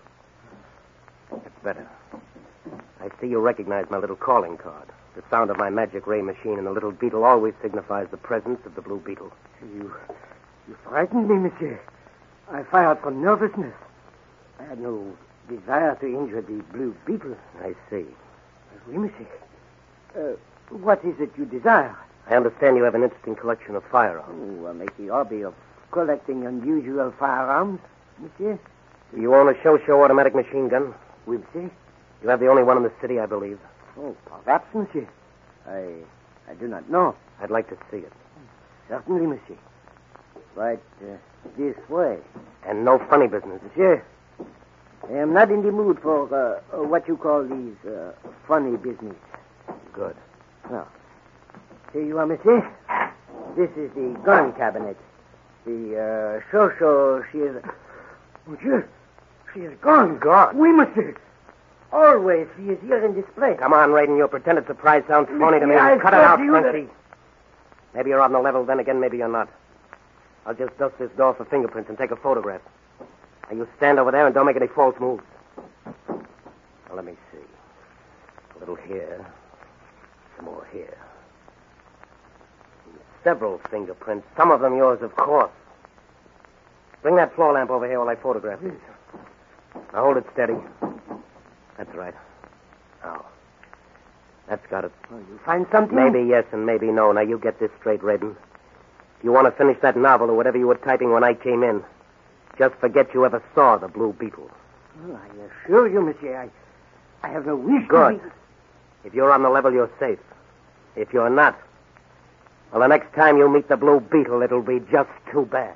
That's better. I see you recognize my little calling card. The sound of my magic ray machine and the little beetle always signifies the presence of the blue beetle. You, you frightened me, monsieur. I fired from nervousness. I had no desire to injure the blue beetle. I see. Oui, monsieur. Uh, what is it you desire? I understand you have an interesting collection of firearms. Oh, make the hobby of collecting unusual firearms, monsieur. Do you own a show-show automatic machine gun? Oui, monsieur. You have the only one in the city, I believe. Oh, perhaps, monsieur. I, I do not know. I'd like to see it. Certainly, monsieur. But uh, this way. And no funny business. Monsieur, I am not in the mood for uh, uh, what you call these uh, funny business. Good. Now, here you are, monsieur. This is the gun cabinet. The uh, show-show, she is... Monsieur, she is gone. Gone? Oui, monsieur. Always she is here in this place. Come on, Raiden. Your pretended surprise sounds phony to me. I Cut it out, to you that- Frenchy. Maybe you're on the level, then again, maybe you're not. I'll just dust this door for fingerprints and take a photograph. Now, you stand over there and don't make any false moves. Now, let me see. A little here. Some more here. Several fingerprints. Some of them yours, of course. Bring that floor lamp over here while I photograph these. Now, hold it steady. That's right. Now. That's got it. Oh, you find something? Maybe yes and maybe no. Now, you get this straight, Raiden. If you want to finish that novel or whatever you were typing when I came in, just forget you ever saw the Blue Beetle. Well, I assure you, monsieur, I, I have no wish Good. to be... If you're on the level, you're safe. If you're not, well, the next time you meet the Blue Beetle, it'll be just too bad.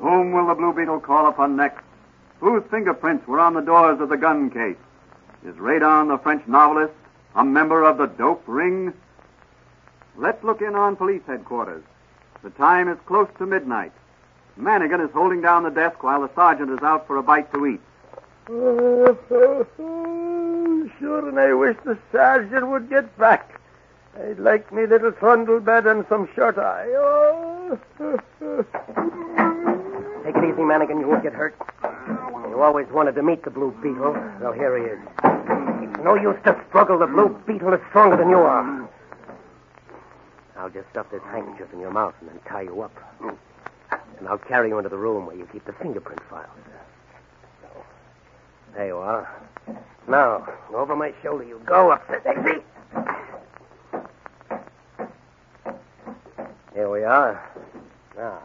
Whom will the Blue Beetle call upon next? Whose fingerprints were on the doors of the gun case? Is Raiden the French novelist A member of the dope ring? Let's look in on police headquarters. The time is close to midnight. Manigan is holding down the desk while the sergeant is out for a bite to eat. (laughs) sure, and I wish the sergeant would get back. I'd like me little trundle bed and some shut eye. Oh. Take it easy, Manigan. You won't get hurt. You always wanted to meet the Blue Beetle. Well, here he is. It's no use to struggle. The Blue Beetle is stronger than you are. I'll just stuff this handkerchief in your mouth and then tie you up. And I'll carry you into the room where you keep the fingerprint files. There you are. Now, over my shoulder you go up the exit. Here we are. Now,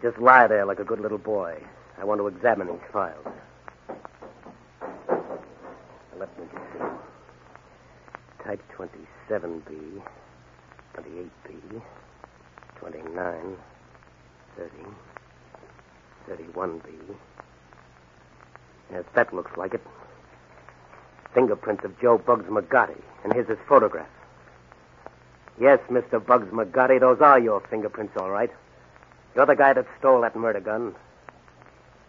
just lie there like a good little boy. I want to examine these files. Let me see. Type 27B, 28B, 29, 30, 31B. Yes, that looks like it. Fingerprints of Joe Bugs McGotti, and here's his photograph. Yes, Mr. Bugs McGotti, those are your fingerprints, all right. You're the guy that stole that murder gun.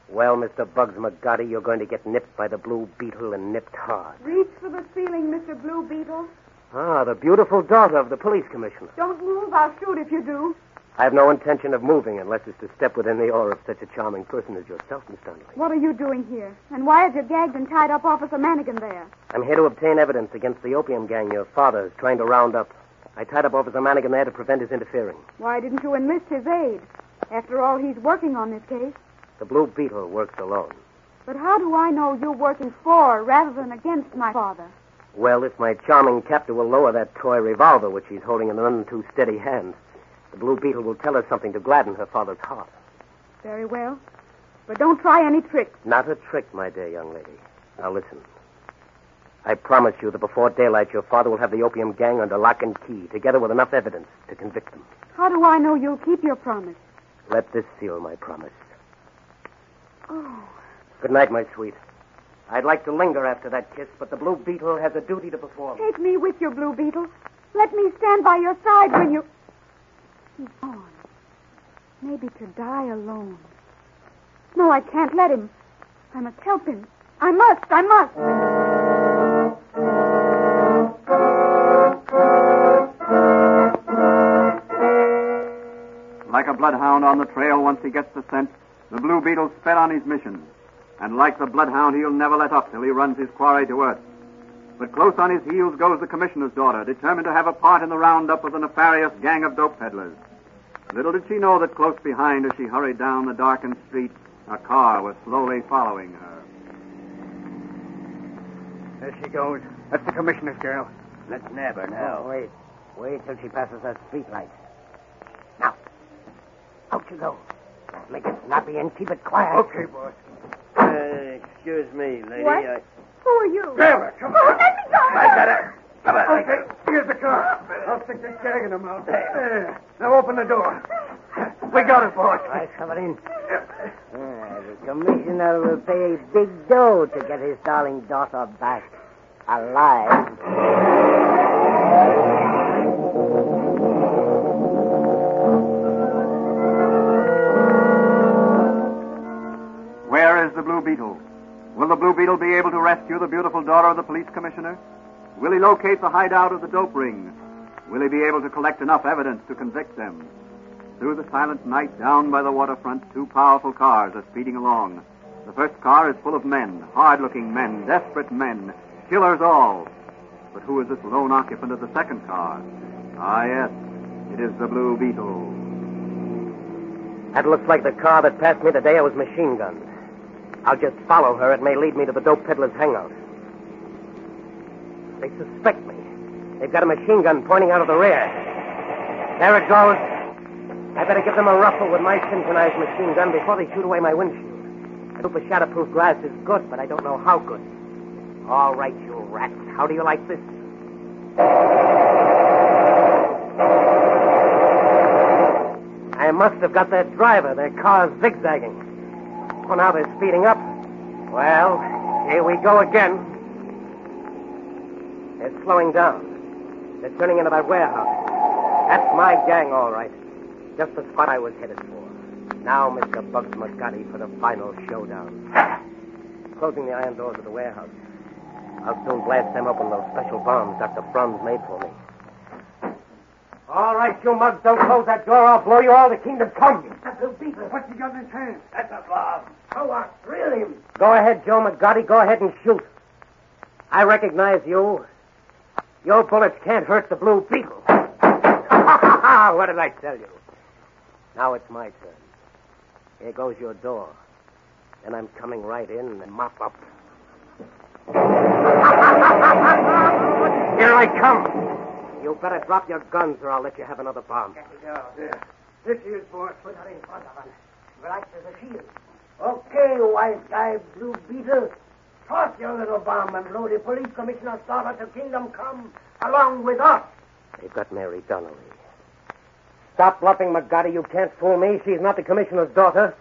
Well, Mr. Bugs McGotti, you're going to get nipped by the Blue Beetle and nipped hard. Reach for the ceiling, Mr. Blue Beetle. Ah, the beautiful daughter of the police commissioner. Don't move. I'll shoot if you do. I have no intention of moving unless it's to step within the aura of such a charming person as yourself, Miss Donnelly. What are you doing here? And why is you gagged and tied up Officer Manigan there? I'm here to obtain evidence against the opium gang your father is trying to round up. I tied up Officer Manigan there to prevent his interfering. Why didn't you enlist his aid? After all, he's working on this case. The Blue Beetle works alone. But how do I know you're working for rather than against my father? Well, if my charming captor will lower that toy revolver which he's holding in an none too steady hand, the Blue Beetle will tell us something to gladden her father's heart. Very well. But don't try any tricks. Not a trick, my dear young lady. Now listen. I promise you that before daylight, your father will have the opium gang under lock and key, together with enough evidence to convict them. How do I know you'll keep your promise? Let this seal my promise. Oh, Good night, my sweet. I'd like to linger after that kiss, but the Blue Beetle has a duty to perform. take me with your Blue Beetle. Let me stand by your side when you. He's gone. Maybe to die alone. No, I can't let him. I must help him. I must. I must. Like a bloodhound on the trail once he gets the scent, the Blue Beetle sped on his mission. And like the bloodhound, he'll never let up till he runs his quarry to earth. But close on his heels goes the commissioner's daughter, determined to have a part in the roundup of the nefarious gang of dope peddlers. Little did she know that close behind, as she hurried down the darkened street, a car was slowly following her. There she goes. That's the commissioner's girl. Let's nab her now. wait. Wait till she passes our street lights. Now. Out you go. Make it snappy and keep it quiet. Okay, boss. Uh, excuse me, lady. What? I... Who are you? Grab her. Come Oh, on. let me go. I got her. Come on. Okay, here's the car. I'll stick this gag in her mouth. There. Now open the door. We got her, boss. Right, Severin. Uh, the commissioner will pay a big dough to get his darling daughter back alive. Where is the Blue Beetle? Will the Blue Beetle be able to rescue the beautiful daughter of the police commissioner? Will he locate the hideout of the dope ring? Will he be able to collect enough evidence to convict them? Through the silent night, down by the waterfront, two powerful cars are speeding along. The first car is full of men, hard-looking men, desperate men, killers all. But who is this lone occupant of the second car? Ah, yes, it is the Blue Beetle. That looks like the car that passed me the day I was machine gunned. I'll just follow her. It may lead me to the dope peddler's hangout. They suspect me. They've got a machine gun pointing out of the rear. There it goes. I better give them a ruffle with my synchronized machine gun before they shoot away my windshield. I hope the shatterproof glass is good, but I don't know how good. All right, you rats. How do you like this? I must have got that driver. Their car's zigzagging. Oh, now they're speeding up. Well, here we go again. They're slowing down. They're turning into that warehouse. That's my gang, all right. Just the spot I was headed for. Now, Mr. Bugs McGotty for the final showdown. Closing the iron doors of the warehouse. I'll soon blast them open those special bombs Dr. Brum's made for me. All right, you mugs, don't close that door. I'll blow you all to kingdom come. Blue Beetle, what's he got in his hand? That's a bomb. Go on, drill him. Go ahead, Joe McGotty. Go ahead and shoot. I recognize you. Your bullets can't hurt the Blue Beetle. (laughs) what did I tell you? Now it's my turn. Here goes your door. Then I'm coming right in and mop up. (laughs) Here I come. You better drop your guns or I'll let you have another bomb. Yeah. This here's for it. Put that in front of us. Right as a shield. Okay, white guy, Blue Beetle. Toss your little bomb and blow the police commissioner's daughter to kingdom come along with us. They've got Mary Donnelly. Stop bluffing, McGotty. You can't fool me. She's not the commissioner's daughter.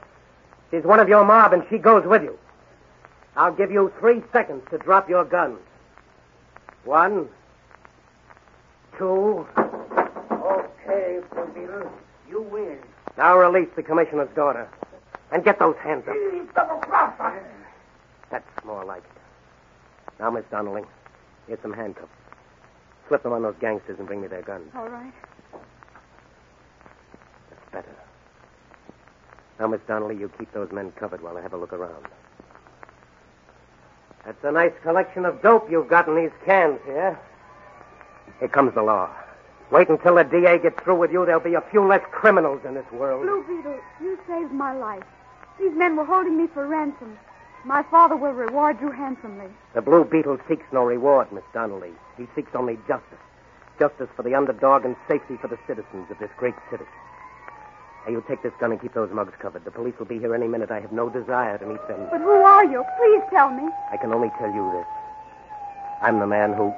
She's one of your mob, and she goes with you. I'll give you three seconds to drop your guns. One, two. Okay, Blue Beetle. You win. Now release the commissioner's daughter. And get those hands up. He's double cross on it. That's more like it. Now, Miss Donnelly, here's some handcuffs. Slip them on those gangsters and bring me their guns. All right. That's better. Now, Miss Donnelly, you keep those men covered while I have a look around. That's a nice collection of dope you've got in these cans here. Here comes the law. Wait until the DA gets through with you. There'll be a few less criminals in this world. Blue Beetle, you saved my life. These men were holding me for ransom. My father will reward you handsomely. The Blue Beetle seeks no reward, Miss Donnelly. He seeks only justice. Justice for the underdog and safety for the citizens of this great city. Now, you take this gun and keep those mugs covered. The police will be here any minute. I have no desire to meet them. But who are you? Please tell me. I can only tell you this. I'm the man who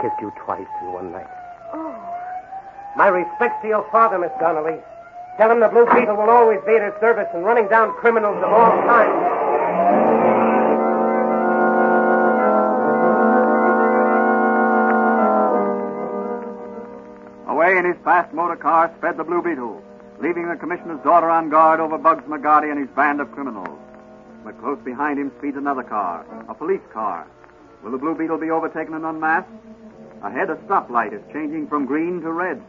kissed you twice in one night. Oh. My respects to your father, Miss Donnelly. Tell him the Blue Beetle will always be at his service and running down criminals of all kinds. Away in his fast motor car sped the Blue Beetle, leaving the commissioner's daughter on guard over Bugs McGarty and his band of criminals. But close behind him speeds another car, a police car. Will the Blue Beetle be overtaken and unmasked? Ahead, a stoplight is changing from green to red.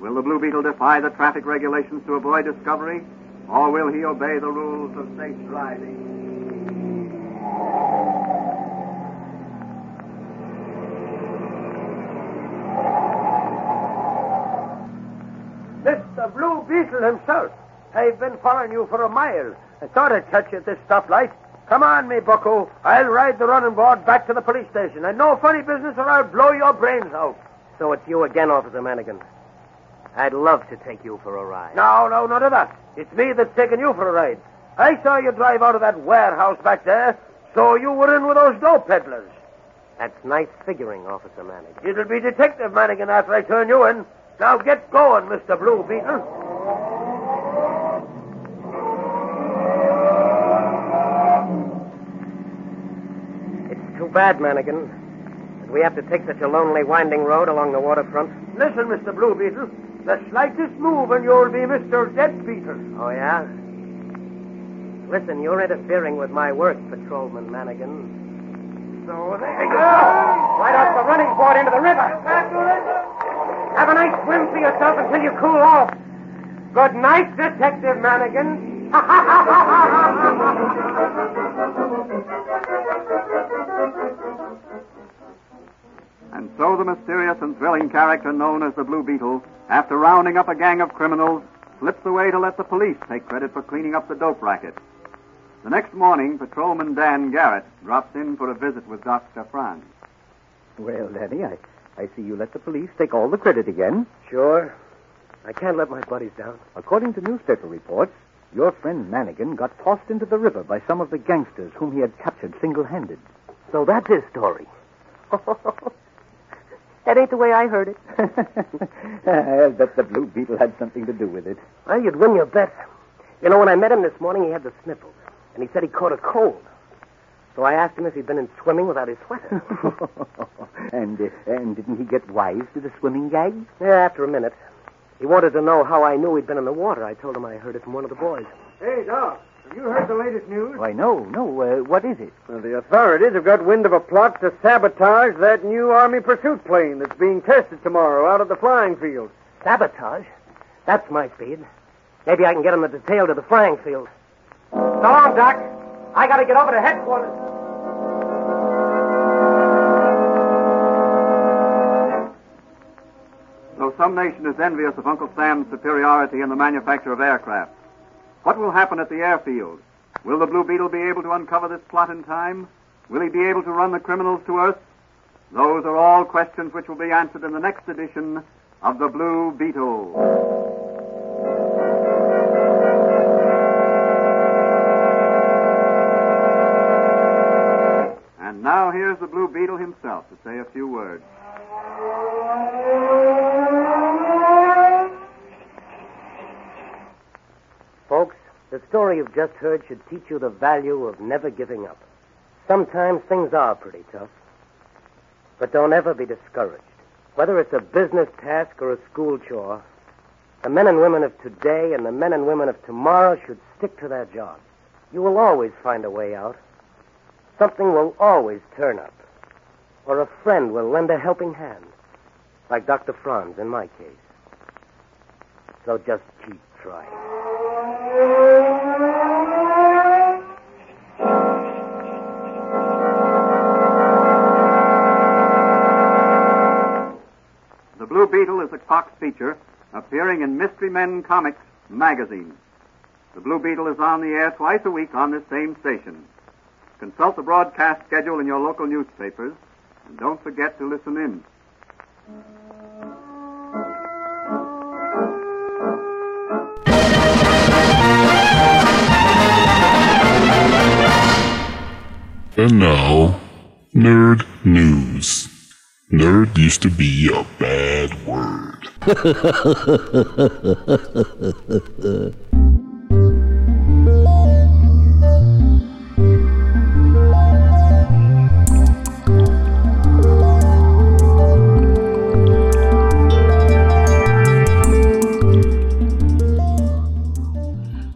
Will the Blue Beetle defy the traffic regulations to avoid discovery? Or will he obey the rules of safe driving? Mr. Blue Beetle himself. I've been following you for a mile. I thought I'd catch you at this stoplight. Come on, me bucko. I'll ride the running board back to the police station. And no funny business or I'll blow your brains out. So it's you again, Officer Manigan. I'd love to take you for a ride. No, no, none of that. It's me that's taking you for a ride. I saw you drive out of that warehouse back there, so you were in with those dope peddlers. That's nice figuring, Officer Manigan. It'll be Detective Manigan after I turn you in. Now get going, Mr. Blue Beetle. Bad, Manigan, that we have to take such a lonely, winding road along the waterfront. Listen, Mr. Blue Beetle. The slightest move and you'll be Mr. Dead Beetle. Oh, yeah? Listen, you're interfering with my work, Patrolman Manigan. So there you go. Right off the running board into the river. Have a nice swim for yourself until you cool off. Good night, Detective Manigan. (laughs) And so the mysterious and thrilling character known as the Blue Beetle, after rounding up a gang of criminals, slips away to let the police take credit for cleaning up the dope racket. The next morning, Patrolman Dan Garrett drops in for a visit with Dr. Franz. Well, Danny, I, I see you let the police take all the credit again. Sure. I can't let my buddies down. According to newspaper reports, your friend Manigan got tossed into the river by some of the gangsters whom he had captured single-handed. So that's his story. (laughs) that ain't the way I heard it. (laughs) I'll bet the Blue Beetle had something to do with it. Well, you'd win your bet. You know, when I met him this morning, he had the sniffles. And he said he caught a cold. So I asked him if he'd been in swimming without his sweater. (laughs) and, uh, and didn't he get wise to the swimming gag? yeah, after a minute. He wanted to know how I knew he'd been in the water. I told him I heard it from one of the boys. Hey, Doc, have you heard the latest news? Why, no, no. Uh, what is it? Well, the authorities have got wind of a plot to sabotage that new Army pursuit plane that's being tested tomorrow out at the flying field. Sabotage? That's my speed. Maybe I can get him the detail to the flying field. So long, Doc. I gotta get over to headquarters. Though some nation is envious of Uncle Sam's superiority in the manufacture of aircraft, what will happen at the airfield? Will the Blue Beetle be able to uncover this plot in time? Will he be able to run the criminals to earth? Those are all questions which will be answered in the next edition of The Blue Beetle. And now here's the Blue Beetle himself to say a few words. The story you've just heard should teach you the value of never giving up. Sometimes things are pretty tough. But don't ever be discouraged. Whether it's a business task or a school chore, the men and women of today and the men and women of tomorrow should stick to their jobs. You will always find a way out. Something will always turn up. Or a friend will lend a helping hand. Like Dr. Franz in my case. So just keep trying. The Blue Beetle is a Cox feature appearing in Mystery Men Comics magazine. The Blue Beetle is on the air twice a week on this same station. Consult the broadcast schedule in your local newspapers and don't forget to listen in. And now, nerd news. Nerd used to be a bad word. (laughs)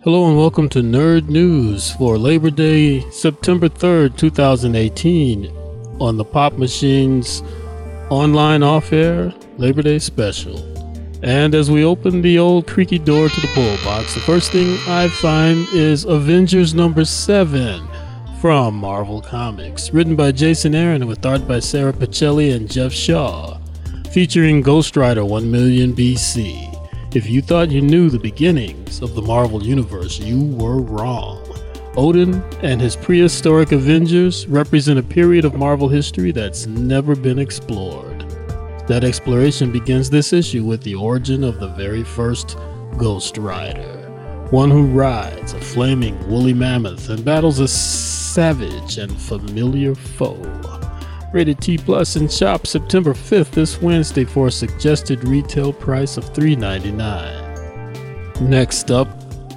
Hello and welcome to Nerd News for Labor Day, September 3rd, 2018, on the Pop Machines online off air Labor Day special. And as we open the old creaky door to the poll box, the first thing I find is Avengers number 7 from Marvel Comics, written by Jason Aaron with art by Sara Pichelli and Jeff Shaw, featuring Ghost Rider 1 million BC. If you thought you knew the beginnings of the Marvel Universe, you were wrong. Odin and his prehistoric Avengers represent a period of Marvel history that's never been explored. That exploration begins this issue with the origin of the very first Ghost Rider, one who rides a flaming woolly mammoth and battles a savage and familiar foe. Rated T Plus in shop September 5th this Wednesday for a suggested retail price of $3.99. Next up,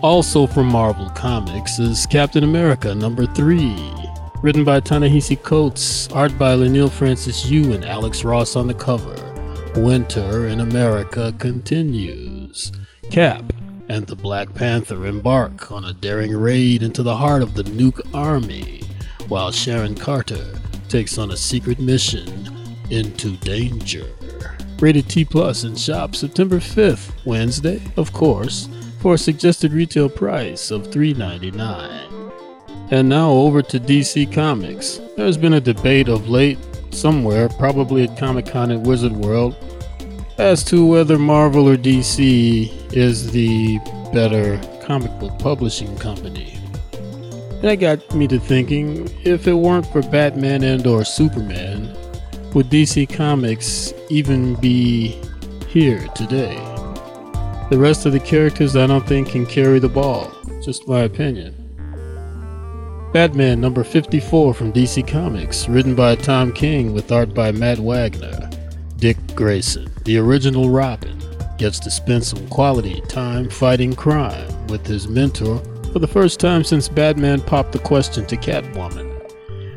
also from Marvel Comics, is Captain America number 3. Written by Ta-Nehisi Coates, art by Leinil Francis Yu and Alex Ross on the cover. Winter in America continues. Cap and the Black Panther embark on a daring raid into the heart of the Nuke Army, while Sharon Carter takes on a secret mission into danger. Rated T Plus in shop September 5th, Wednesday, of course, for a suggested retail price of $3.99. And now over to DC Comics. There's been a debate of late, somewhere, probably at Comic Con at Wizard World, as to whether Marvel or DC is the better comic book publishing company. That got me to thinking if it weren't for Batman and or Superman, would DC Comics even be here today? The rest of the characters I don't think can carry the ball. Just my opinion. Batman number 54 from DC Comics, written by Tom King with art by Matt Wagner. Dick Grayson, the original Robin, gets to spend some quality time fighting crime with his mentor for the first time since Batman popped the question to Catwoman.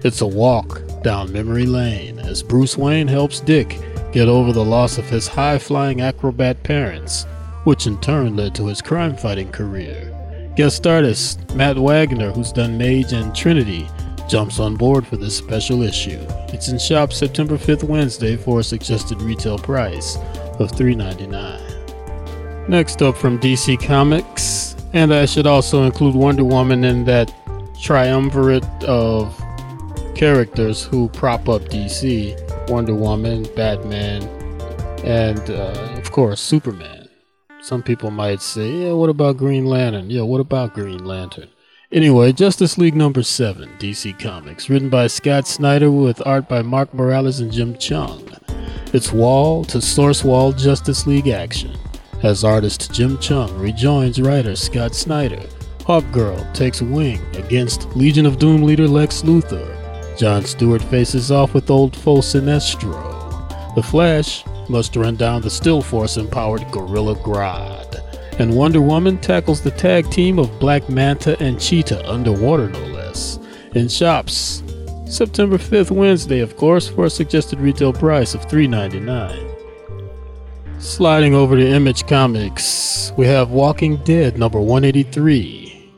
It's a walk down memory lane as Bruce Wayne helps Dick get over the loss of his high flying acrobat parents, which in turn led to his crime fighting career. Guest artist Matt Wagner, who's done Mage and Trinity, jumps on board for this special issue. It's in shop September 5th, Wednesday, for a suggested retail price of $3.99. Next up from DC Comics, and I should also include Wonder Woman in that triumvirate of characters who prop up DC Wonder Woman, Batman, and uh, of course, Superman. Some people might say, yeah, what about Green Lantern? Yeah, what about Green Lantern? Anyway, Justice League number 7, DC Comics, written by Scott Snyder with art by Mark Morales and Jim Cheung. It's wall to source wall Justice League action as artist Jim Cheung rejoins writer Scott Snyder. Hawkgirl takes wing against Legion of Doom leader Lex Luthor. John Stewart faces off with old foe Sinestro. The Flash must run down the Still Force empowered Gorilla Grodd. And Wonder Woman tackles the tag team of Black Manta and Cheetah underwater, no less. In shops, September 5th, Wednesday, of course, for a suggested retail price of $3.99. Sliding over to Image Comics, we have Walking Dead number 183.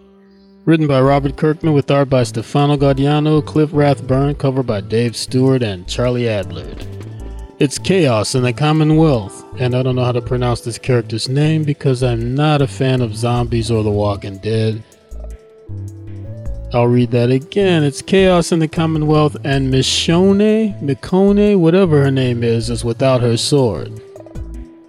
Written by Robert Kirkman with art by Stefano Gaudiano, Cliff Rathburn, cover by Dave Stewart and Charlie Adlard. It's chaos in the Commonwealth, and I don't know how to pronounce this character's name because I'm not a fan of zombies or The Walking Dead. I'll read that again. It's chaos in the Commonwealth, and Michonne, Mikone, whatever her name is, is without her sword.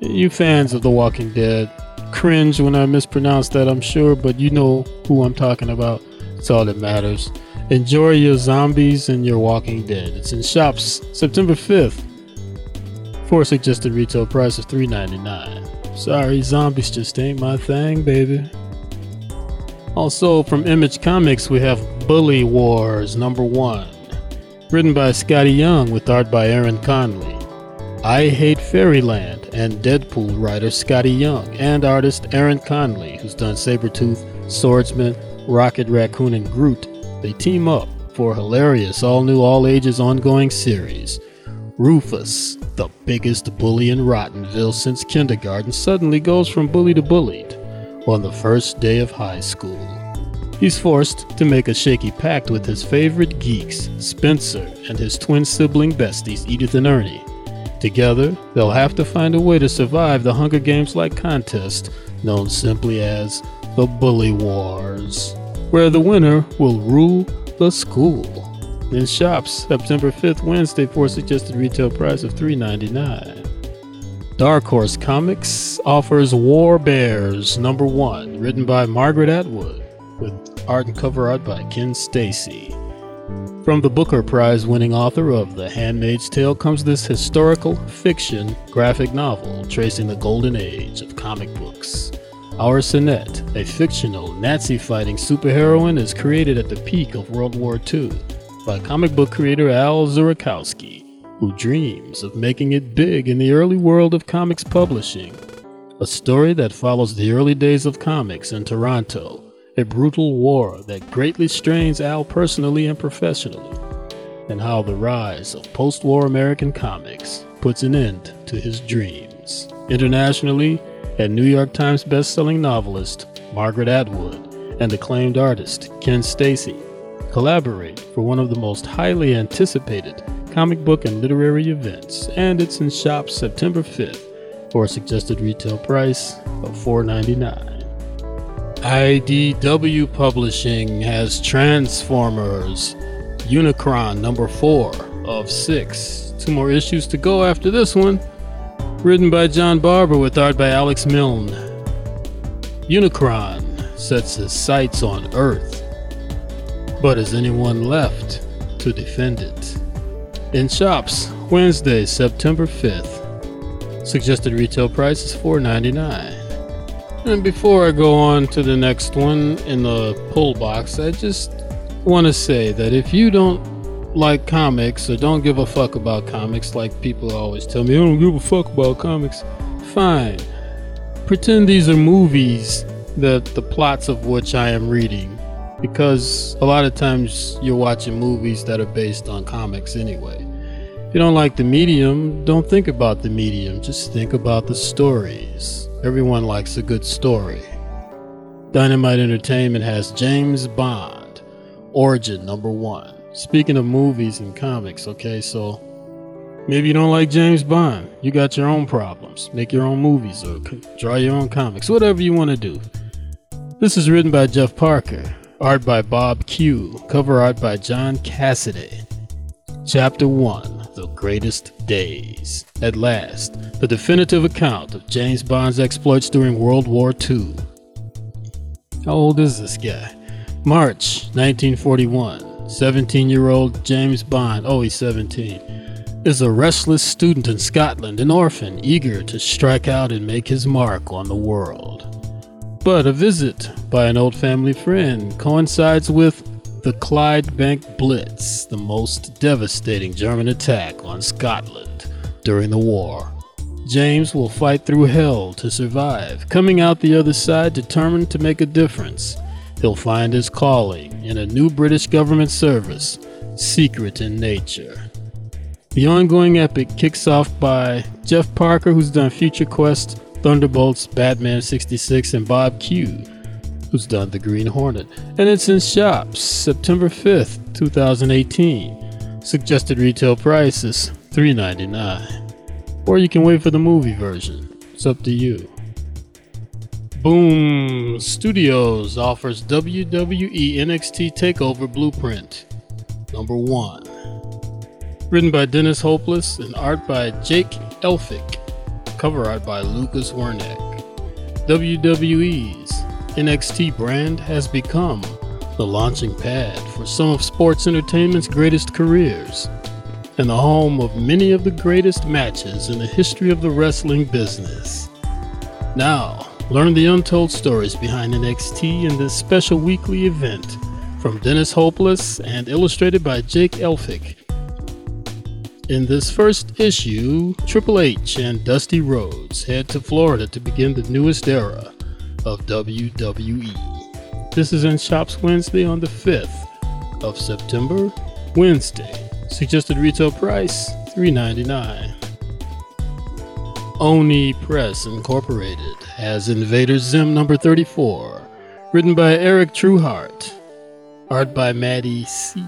You fans of The Walking Dead cringe when I mispronounce that, I'm sure, but you know who I'm talking about. It's all that matters. Enjoy your zombies and your Walking Dead. It's in shops September 5th for suggested retail price of $3.99. Sorry, zombies just ain't my thing, baby. Also, from Image Comics, we have Bully Wars number one, written by Skottie Young with art by Aaron Conley. I Hate Fairyland and Deadpool writer Skottie Young and artist Aaron Conley, who's done Sabretooth, Swordsman, Rocket Raccoon, and Groot, they team up for a hilarious all new, all ages ongoing series. Rufus, the biggest bully in Rottenville since kindergarten, suddenly goes from bully to bullied on the first day of high school. He's forced to make a shaky pact with his favorite geeks, Spencer, and his twin sibling besties, Edith and Ernie. Together, they'll have to find a way to survive the Hunger Games like contest known simply as the Bully Wars, where the winner will rule the school. In shops, September 5th, Wednesday, for a suggested retail price of $3.99. Dark Horse Comics offers War Bears number one, written by Margaret Atwood, with art and cover art by Ken Steacy. From the Booker Prize winning author of The Handmaid's Tale comes this historical fiction graphic novel tracing the golden age of comic books. Oursonette, a fictional Nazi fighting superheroine, is created at the peak of World War II by comic book creator Al Zurakowski, who dreams of making it big in the early world of comics publishing. A story that follows the early days of comics in Toronto, a brutal war that greatly strains Al personally and professionally, and how the rise of post war American comics puts an end to his dreams. Internationally, and New York Times best-selling novelist, Margaret Atwood, and acclaimed artist, Ken Steacy, collaborate for one of the most highly anticipated comic book and literary events, and it's in shops September 5th for a suggested retail price of $4.99. IDW Publishing has Transformers Unicron number 4 of 6. Two more issues to go after this one. Written by John Barber with art by Alex Milne. Unicron sets his sights on Earth, but is anyone left to defend it? In shops, Wednesday, September 5th. Suggested retail price is $4.99. And before I go on to the next one in the pull box, I just want to say that if you don't like comics or don't give a fuck about comics, like people always tell me, I don't give a fuck about comics, fine. Pretend these are movies that the plots of which I am reading. because a lot of times you're watching movies that are based on comics anyway. If you don't like the medium, don't think about the medium, just think about the stories. Everyone likes a good story. Dynamite Entertainment has James Bond, Origin number one. Speaking of movies and comics, okay, so maybe you don't like James Bond. You got your own problems. Make your own movies or draw your own comics, whatever you want to do. This is written by Jeff Parker, art by Bob Q, cover art by John Cassaday. Chapter 1 The Greatest Days. At last, the definitive account of James Bond's exploits during World War II. How old is this guy? March 1941. 17 year old James Bond, oh, he's 17, is a restless student in Scotland, an orphan, eager to strike out and make his mark on the world. But a visit by an old family friend coincides with the Clydebank Blitz, the most devastating German attack on Scotland during the war. James will fight through hell to survive, coming out the other side determined to make a difference. He'll find his calling in a new British government service, secret in nature. The ongoing epic kicks off by Jeff Parker, who's done Future Quest, Thunderbolts, Batman 66, and Bob Q, who's done The Green Hornet. And it's in shops September 5th, 2018. Suggested retail price is $3.99. Or you can wait for the movie version. It's up to you. Boom Studios offers WWE NXT TakeOver Blueprint. Number 1. Written by Dennis Hopeless and art by Jake Elphick. Cover art by Lucas Werneck. WWE's NXT brand has become the launching pad for some of sports entertainment's greatest careers and the home of many of the greatest matches in the history of the wrestling business. Now, learn the untold stories behind NXT in this special weekly event from Dennis Hopeless and illustrated by Jake Elphick. In this first issue, Triple H and Dusty Rhodes head to Florida to begin the newest era of WWE. This is in shops Wednesday on the 5th of September, Wednesday. Suggested retail price $3.99. Oni Press Incorporated has Invader Zim number 34, written by Eric Trueheart, art by Maddie C,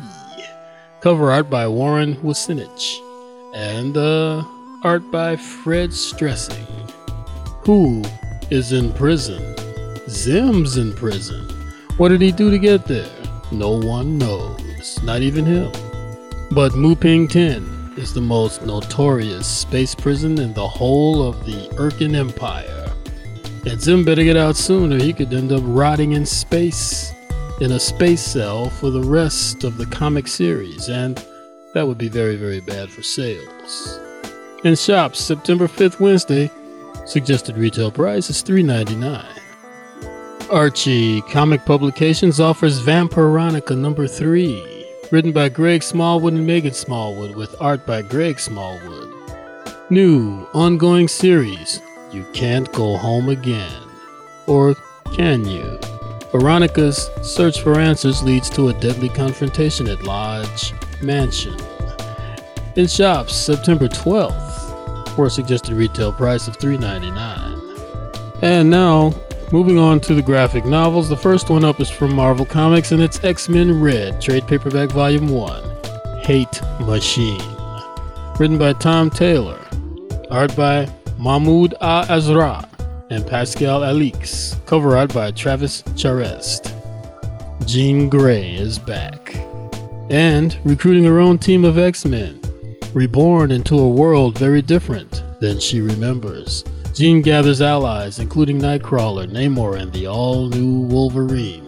cover art by Warren Wucinich, and uh, art by Fred Stresing. Who is in prison? Zim's in prison. What did he do to get there? No one knows, not even him. But Muping 10 is the most notorious space prison in the whole of the Irken Empire. And Zim better get out soon or he could end up rotting in space in a space cell for the rest of the comic series, and that would be very, very bad for sales. In shops, September 5th, Wednesday, suggested retail price is $3.99. Archie Comic Publications offers Vampironica number 3, written by Greg Smallwood and Megan Smallwood, with art by Greg Smallwood. New ongoing series, You Can't Go Home Again. Or can you? Veronica's search for answers leads to a deadly confrontation at Lodge Mansion. In shops, September 12th, for a suggested retail price of $3.99. And now, moving on to the graphic novels. The first one up is from Marvel Comics, and it's X Men Red, trade paperback volume 1 Hate Machine. Written by Tom Taylor, art by Mahmud Asrar and Pascal Alixe, cover art by Travis Charest. Jean Grey is back and recruiting her own team of X Men, reborn into a world very different than she remembers. Jean gathers allies, including Nightcrawler, Namor, and the all new Wolverine,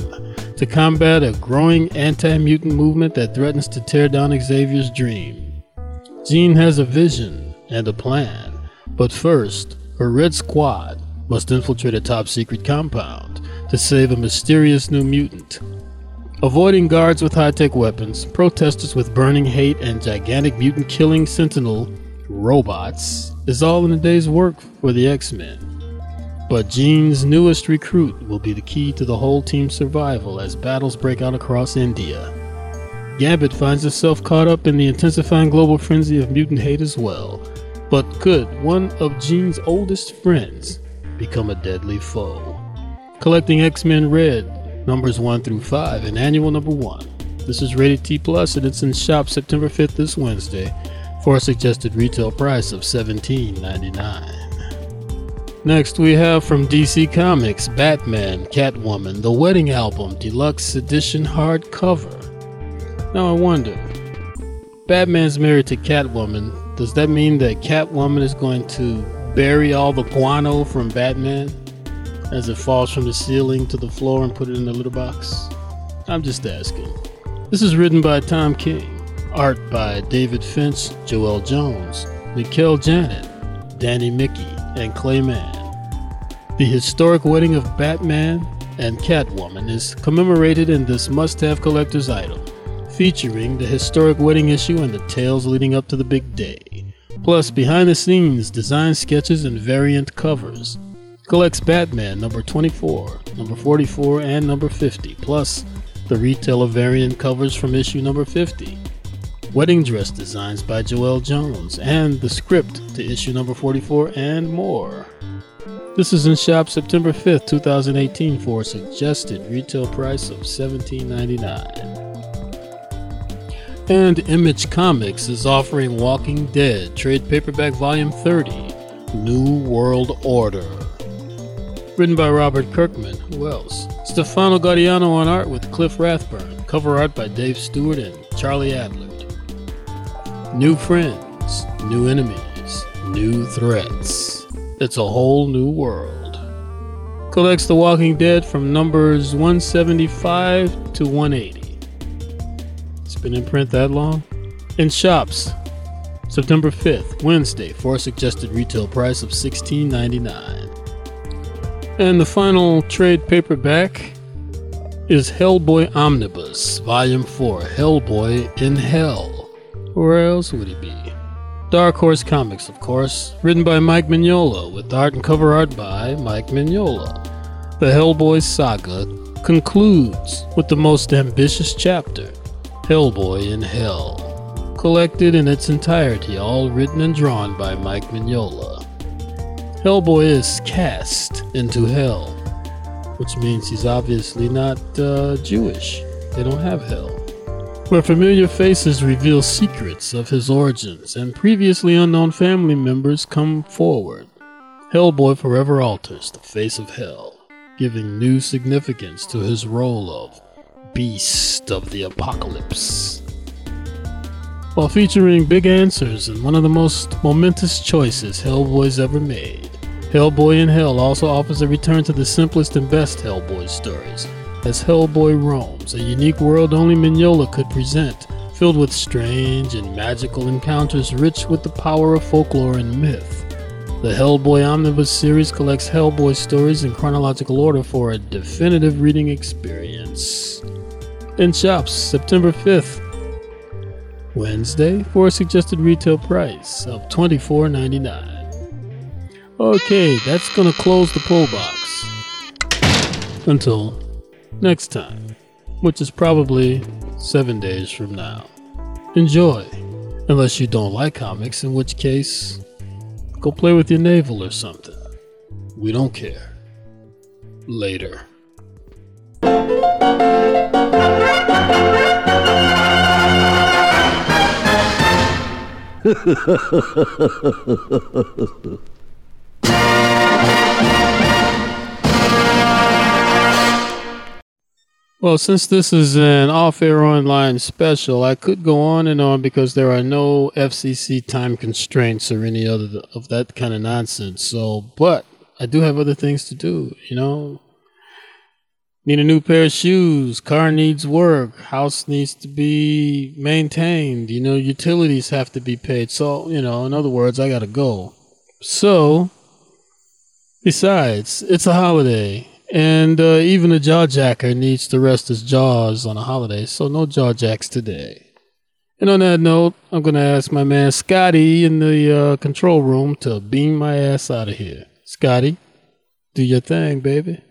to combat a growing anti mutant movement that threatens to tear down Xavier's dream. Jean has a vision and a plan, but first, her Red Squad must infiltrate a top secret compound to save a mysterious new mutant. Avoiding guards with high tech weapons, protesters with burning hate, and gigantic mutant killing sentinel robots is all in a day's work for the X Men. But Jean's newest recruit will be the key to the whole team's survival as battles break out across India. Gambit finds himself caught up in the intensifying global frenzy of mutant hate as well. But could one of Jean's oldest friends become a deadly foe? Collecting X Men Red, numbers 1 through 5, and annual number 1. This is rated T, plus, and it's in shop September 5th this Wednesday for a suggested retail price of $17.99. Next, we have from DC Comics Batman Catwoman, the Wedding Album Deluxe Edition hardcover. Now, I wonder Batman's married to Catwoman. Does that mean that Catwoman is going to bury all the guano from Batman as it falls from the ceiling to the floor and put it in the litter box? I'm just asking. This is written by Tom King, art by David Finch, Joëlle Jones, Mikel Janín, Danny Miki, and Clay Mann. The historic wedding of Batman and Catwoman is commemorated in this must have collector's item, featuring the historic wedding issue and the tales leading up to the big day. Plus, behind the scenes design sketches and variant covers. Collects Batman number 24, number 44, and number 50, plus the retailer variant covers from issue number 50. Wedding dress designs by Joëlle Jones, and the script to issue number 44, and more. This is in shop September 5th, 2018 for a suggested retail price of $17.99. And Image Comics is offering Walking Dead trade paperback volume 30, New World Order. Written by Robert Kirkman, who else? Stefano Gaudiano on art with Cliff Rathburn, cover art by Dave Stewart and Charlie Adlard. New friends, new enemies, new threats. It's a whole new world. Collects The Walking Dead from numbers 175 to 180. It's been in print that long? In shops, September 5th, Wednesday, for a suggested retail price of $16.99. And the final trade paperback is Hellboy Omnibus, Volume 4 Hellboy in Hell. Where else would he be? Dark Horse Comics, of course, written by Mike Mignola, with art and cover art by Mike Mignola. The Hellboy saga concludes with the most ambitious chapter, Hellboy in Hell, collected in its entirety, all written and drawn by Mike Mignola. Hellboy is cast into hell, which means he's obviously not uh, Jewish. They don't have hell where familiar faces reveal secrets of his origins and previously unknown family members come forward. Hellboy forever alters the face of hell, giving new significance to his role of Beast of the Apocalypse. While featuring big answers and one of the most momentous choices Hellboy's ever made, Hellboy in Hell also offers a return to the simplest and best Hellboy stories, as Hellboy roams, a unique world only Mignola could present, filled with strange and magical encounters rich with the power of folklore and myth. The Hellboy Omnibus series collects Hellboy stories in chronological order for a definitive reading experience. In shops, September 5th, Wednesday, for a suggested retail price of $24.99. Okay, that's gonna close the pull box. Until next time, which is probably seven days from now. Enjoy, unless you don't like comics, in which case, go play with your navel or something. We don't care. Later. (laughs) Well, since this is an off air online special, I could go on and on because there are no FCC time constraints or any other of that kind of nonsense. So, but I do have other things to do, you know. Need a new pair of shoes, car needs work, house needs to be maintained, you know, utilities have to be paid. So, you know, in other words, I got to go. So, besides, it's a holiday and uh, even a jaw jacker needs to rest his jaws on a holiday, so no jaw jacks today. And on that note, I'm going to ask my man Scotty in the uh, control room to beam my ass out of here. Scotty, Do your thing, baby.